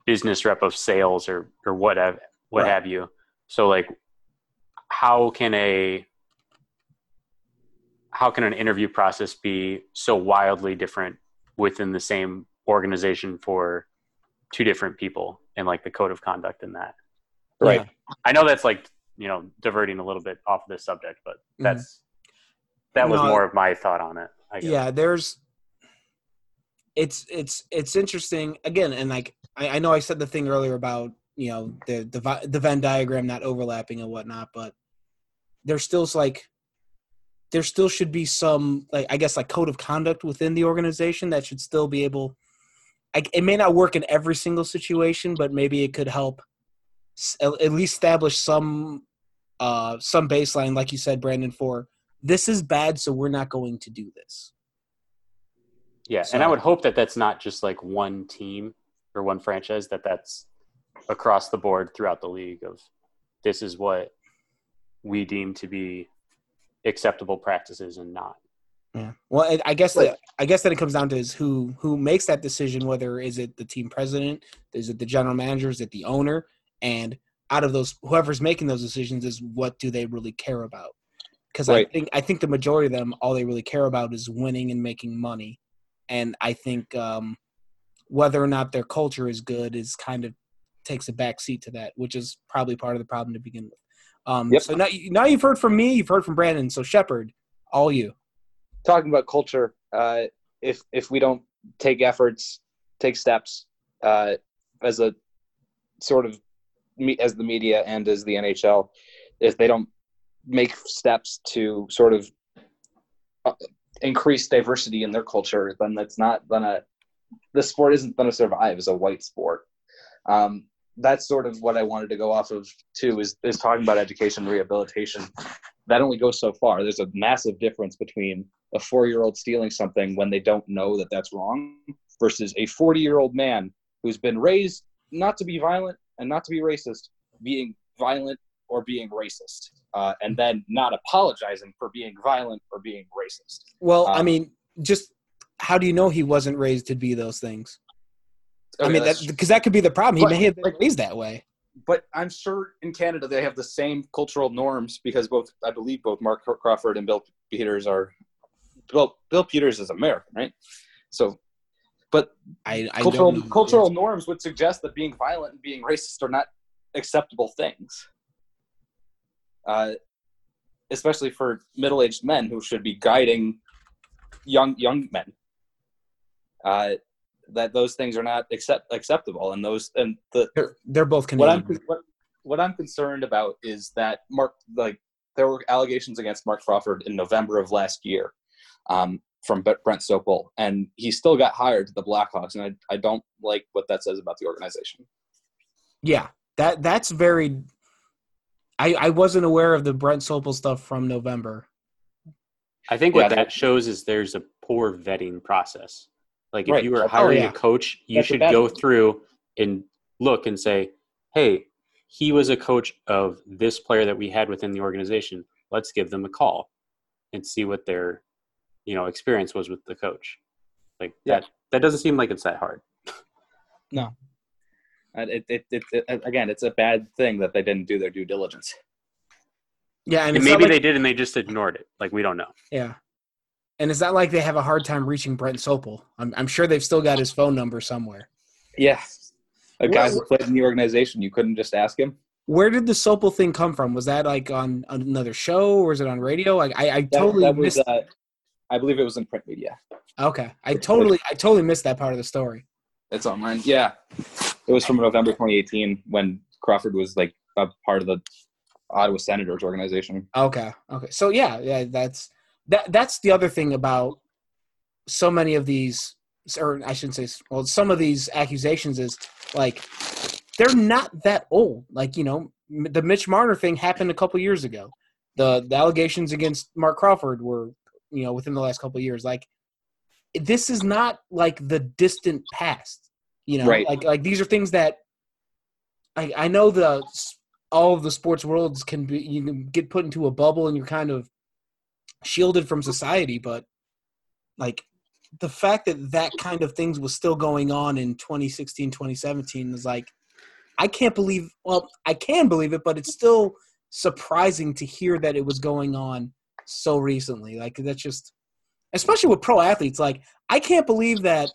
business rep of sales or or whatever what Right. have you. So like how can a how can an interview process be so wildly different within the same organization for two different people and like the code of conduct in that Right. Yeah. I know that's like you know diverting a little bit off of this subject, but that's that was No, more of my thought on it. I guess. yeah there's it's it's it's interesting again and like I, I know i said the thing earlier about you know the the, the venn diagram not overlapping and whatnot but there's still like there still should be some like i guess like code of conduct within the organization that should still be able like it may not work in every single situation but maybe it could help at at least establish some uh some baseline like you said brandon for this is bad so we're not going to do this yeah, and I would hope that that's not just like one team or one franchise. That that's across the board throughout the league. Of this is what we deem to be acceptable practices and not. Yeah. Well, I- I guess that I guess that it comes down to is who who makes that decision. Whether is it the team president, is it the general manager, is it the owner, and out of those, whoever's making those decisions is what do they really care about? Because Right. I think I think the majority of them, all they really care about is winning and making money, and I think um, whether or not their culture is good is kind of takes a back seat to that, which is probably part of the problem to begin with. Um, Yep. So now, now you've heard from me, you've heard from Brandon. So Shepard, all you. talking about culture, uh, if if we don't take efforts, take steps uh, as a sort of me, as the media and as the NHL, if they don't make steps to sort of uh, increase diversity in their culture, then that's not gonna. The sport isn't gonna survive as a white sport. Um, that's sort of what I wanted to go off of too. Is is talking about education and rehabilitation. That only goes so far. There's a massive difference between a four year old stealing something when they don't know that that's wrong versus a 40 year old man who's been raised not to be violent and not to be racist being violent or being racist uh, and then not apologizing for being violent or being racist Well, I Um, mean, just how do you know he wasn't raised to be those things? I mean, because that could be the problem. He But- may have been but- raised that way. but I'm sure in Canada they have the same cultural norms because both I believe both Marc Crawford and Bill Peters are Bill Bill Peters is American, right? So, but I, I cultural cultural norms would suggest that being violent and being racist are not acceptable things. Uh, especially for middle-aged men who should be guiding young young men. Uh, that those things are not accept acceptable, and those and the They're, they're both what I'm what, what I'm concerned about is that Mark like there were allegations against Marc Crawford in November of last year um, from Brent Brent Sopel, and he still got hired to the Blackhawks, and I I don't like what that says about the organization. Yeah, that that's very. I I wasn't aware of the Brent Sopel stuff from November. I think what that- that shows is there's a poor vetting process. Like if you were Oh, hiring yeah. a coach, you That's should go through and look and say, "Hey, he was a coach of this player that we had within the organization. Let's give them a call and see what their, you know, experience was with the coach." Like Yeah. that. That doesn't seem like it's that hard. And it, it, it, it again, it's a bad thing that they didn't do their due diligence. Yeah, and, And maybe not they did and they just ignored it. Like we don't know. yeah, and it's not like they have a hard time reaching Brent Sopel. I'm I'm sure they've still got his phone number somewhere. Yeah, a guy who played in the organization, you couldn't just ask him. Where did the Sopel thing come from? Was that like on another show or was it on radio? Like I, I That, totally that was, missed. uh, I believe it was in print media. okay, I totally I totally missed that part of the story. It's online. Yeah, it was from November 2018 when Crawford was like a part of the Ottawa Senators organization. Okay. Okay. So yeah, yeah, that's that that's the other thing about so many of these or I shouldn't say well, some of these accusations is like they're not that old. Like, you know, the Mitch Marner thing happened a couple years ago. The the allegations against Marc Crawford were, you know, within the last couple of years. Like this is not like the distant past. You know, Right. like like these are things that I I know the all of the sports worlds can be you can get put into a bubble and you're kind of shielded from society but like the fact that that kind of things was still going on in 2016 2017 is like i can't believe well i can believe it but it's still surprising to hear that it was going on so recently. Like that's just especially with pro athletes like i can't believe that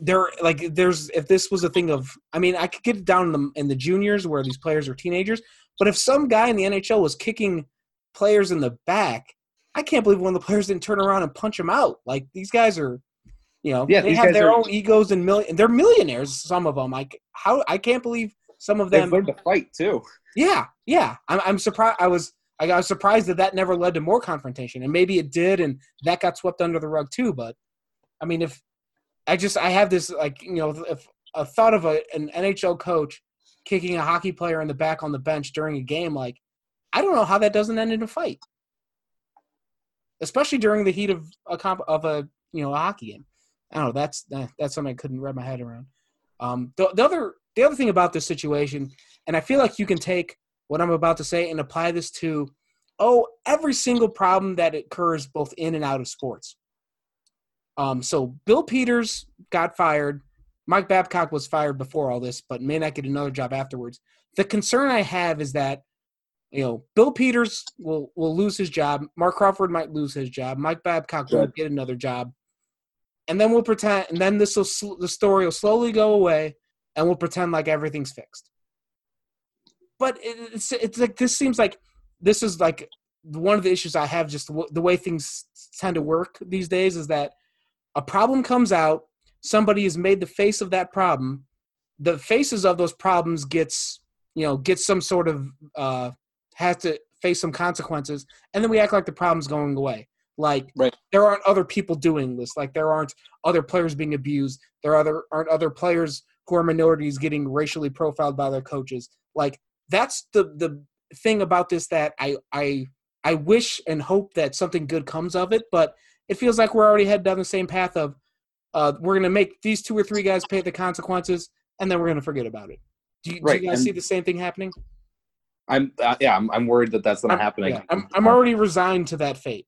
there like there's if this was a thing of i mean i could get it down in the in the juniors where these players are teenagers but if some guy in the nhl was kicking players in the back i can't believe one of the players didn't turn around and punch him out like these guys are you know Yeah, they have their are- own egos and million they're millionaires some of them like how i can't believe some of They've them learned to fight too. yeah, yeah. I'm, I'm surprised. I was I was surprised that that never led to more confrontation, and maybe it did, and that got swept under the rug too. But I mean, if I just I have this like you know if a thought of a, an NHL coach kicking a hockey player in the back on the bench during a game, like I don't know how that doesn't end in a fight, especially during the heat of a comp of a you know a hockey game. I don't know. That's that, that's something I couldn't wrap my head around. Um, the, the other the other thing about this situation, and I feel like you can take what I'm about to say and apply this to oh every single problem that occurs both in and out of sports. Um, so Bill Peters got fired. Mike Babcock was fired before all this, but may not get another job afterwards. The concern I have is that you know Bill Peters will will lose his job. Marc Crawford might lose his job. Mike Babcock will get another job, and then we'll pretend. And then this will sl- the story will slowly go away, and we'll pretend like everything's fixed. But it, it's it's like this seems like this is like one of the issues I have. Just the, the way things tend to work these days is that a problem comes out, somebody has made the face of that problem. The faces of those problems gets you know gets some sort of uh, has to face some consequences, and then we act like the problem's going away. Like Right. there aren't other people doing this. Like there aren't other players being abused. There are other aren't other players who are minorities getting racially profiled by their coaches. Like that's the the thing about this that I I I wish and hope that something good comes of it, but it feels like we're already headed down the same path of uh, we're going to make these two or three guys pay the consequences, and then we're going to forget about it. Do you, do you guys and- see the same thing happening? I'm uh, yeah, I'm, I'm worried that that's not happening. yeah, I'm, I'm already resigned to that fate.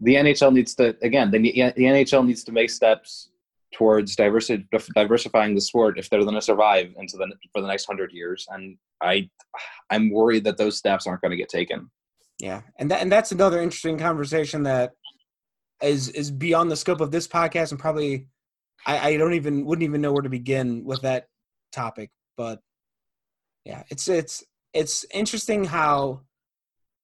the NHL needs to again. The, the NHL needs to make steps towards diversi- diversifying the sport if they're going to survive into the for the next hundred years. And I, I'm worried that those steps aren't going to get taken. Yeah, and that and that's another interesting conversation that is is beyond the scope of this podcast, and probably I, I don't even wouldn't even know where to begin with that topic. But yeah, it's it's it's interesting how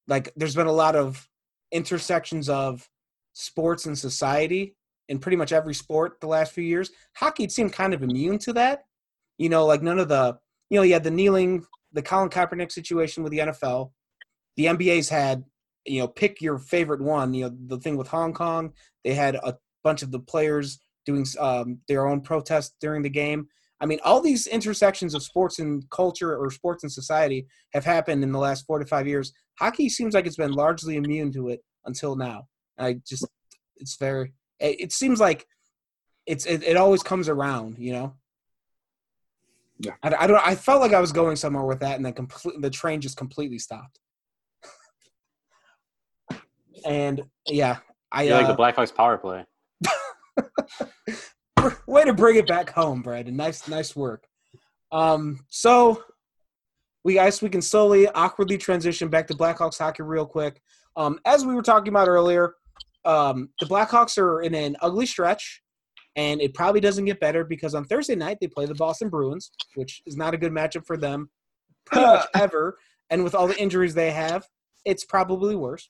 like there's been a lot of intersections of sports and society in pretty much every sport the last few years. Hockey seemed kind of immune to that. You know, like none of the you know, you had the kneeling, the Colin Kaepernick situation with the NFL the NBA's had, you know, pick your favorite one. You know, the thing with Hong Kong, they had a bunch of the players doing um, their own protest during the game. I mean, all these intersections of sports and culture or sports and society have happened in the last four to five years. Hockey seems like it's been largely immune to it until now. I just, it's very, it, it seems like it's, it, it always comes around, you know? Yeah. I, I don't, I felt like I was going somewhere with that and then complete, the train just completely stopped. And yeah, I You're like uh, the Blackhawks power play. way to bring it back home, Brandon. Nice, nice work. Um, so we guys, we can slowly, awkwardly transition back to Blackhawks hockey real quick. Um, as we were talking about earlier, um, the Blackhawks are in an ugly stretch, and it probably doesn't get better because on Thursday night they play the Boston Bruins, which is not a good matchup for them pretty much ever. And with all the injuries they have, it's probably worse.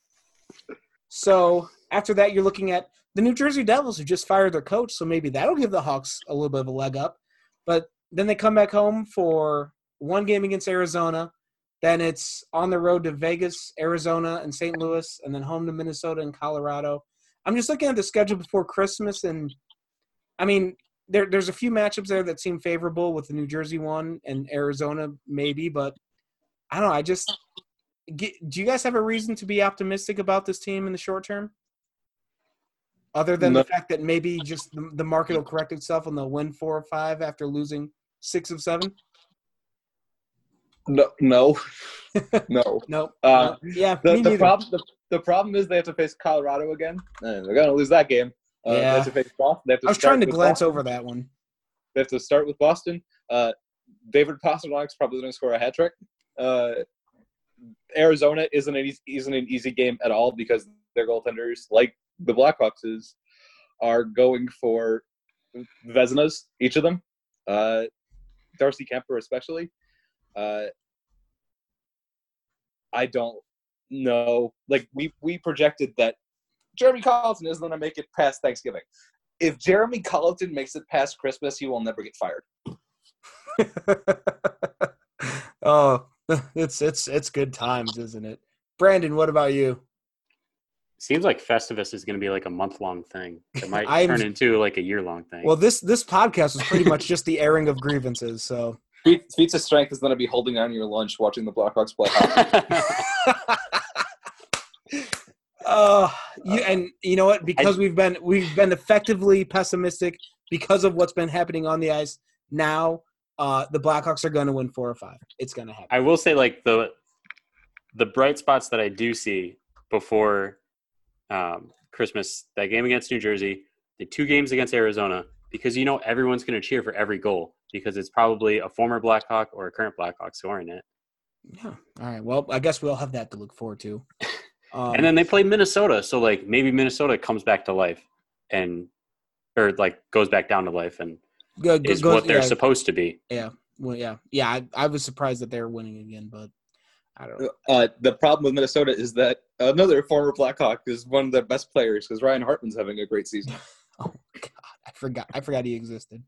So after that, you're looking at the New Jersey Devils, have just fired their coach, so maybe that'll give the Hawks a little bit of a leg up. But then they come back home for one game against Arizona. Then it's on the road to Vegas, Arizona, and St. Louis, and then home to Minnesota and Colorado. I'm just looking at the schedule before Christmas, and I mean, there, there's a few matchups there that seem favorable with the New Jersey one and Arizona, maybe, but I don't know. I just do you guys have a reason to be optimistic about this team in the short term? Other than No. the fact that maybe just the, the market will correct itself and they'll win four or five after losing six of seven? No, no, no. Uh, No. yeah, The, the problem the, the problem is they have to face Colorado again, and they're going to lose that game. Uh, They Yeah. have to face Boston. They have to I was trying to glance Boston. over that one. They have to start with Boston. Uh, David Pastrnak's probably going to score a hat trick. Uh, Arizona isn't an, easy, isn't an easy game at all because their goaltenders, like the Blackhawks, is are going for Vezinas, each of them. Uh, Darcy Kuemper, especially. Uh, I don't know. Like we we projected that Jeremy Colliton isn't going to make it past Thanksgiving. If Jeremy Colliton makes it past Christmas, he will never get fired. oh, it's it's it's good times, isn't it? Brandon, what about you? Seems like Festivus is going to be like a month long thing. It might I'm- turn into like a year long thing. Well, this this podcast was pretty much just the airing of grievances. So Feat- Feats of strength is going to be holding on your lunch watching the Blackhawks play hockey. Uh, you and you know what? Because we've been we've been effectively pessimistic because of what's been happening on the ice. Now, uh, the Blackhawks are going to win four or five. It's going to happen. I will say like the the bright spots that I do see before um, Christmas, that game against New Jersey, the two games against Arizona, because you know everyone's going to cheer for every goal because it's probably a former Blackhawk or a current Blackhawk scoring it. Yeah. All right. Well, I guess we'll have that to look forward to. Um, and then they play Minnesota, so like maybe Minnesota comes back to life and or like goes back down to life and go- go- is goes- what they're yeah, supposed to be. Yeah. Well, yeah, yeah. I, I was surprised that they're winning again, but I don't know. uh, the problem with Minnesota is that another former Blackhawk is one of their best players because Ryan Hartman's having a great season. Oh God, I forgot. I forgot he existed.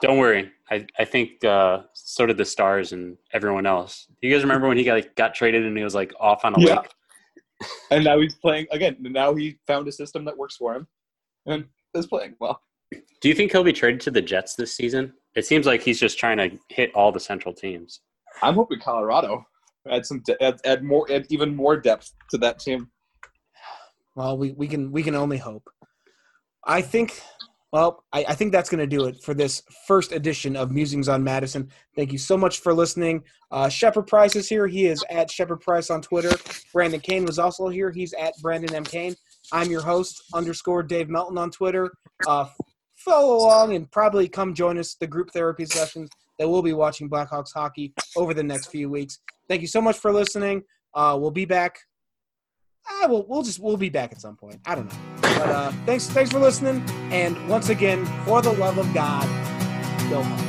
Don't worry. I, I think uh, so did the Stars and everyone else. You guys remember when he got like, got traded and he was like off on a Yeah. lake? And now he's playing again. Now he found a system that works for him, and is playing well. Do you think he'll be traded to the Jets this season? It seems like he's just trying to hit all the central teams. I'm hoping Colorado add some de- add, add more add even more depth to that team. Well, we, we can we can only hope. I think well, I, I think that's going to do it for this first edition of Musings on Madison. Thank you so much for listening. Uh, Shepard Price is here. He is at Shepard Price on Twitter. Brandon Kane was also here. He's at Brandon M. Kane. I'm your host, underscore Dave Melton on Twitter. Uh, follow along and probably come join us the group therapy sessions that we'll be watching Blackhawks hockey over the next few weeks. Thank you so much for listening. Uh, we'll be back. We'll, we'll just we'll be back at some point. I don't know. But uh, thanks thanks for listening. And once again, for the love of God, go Huns.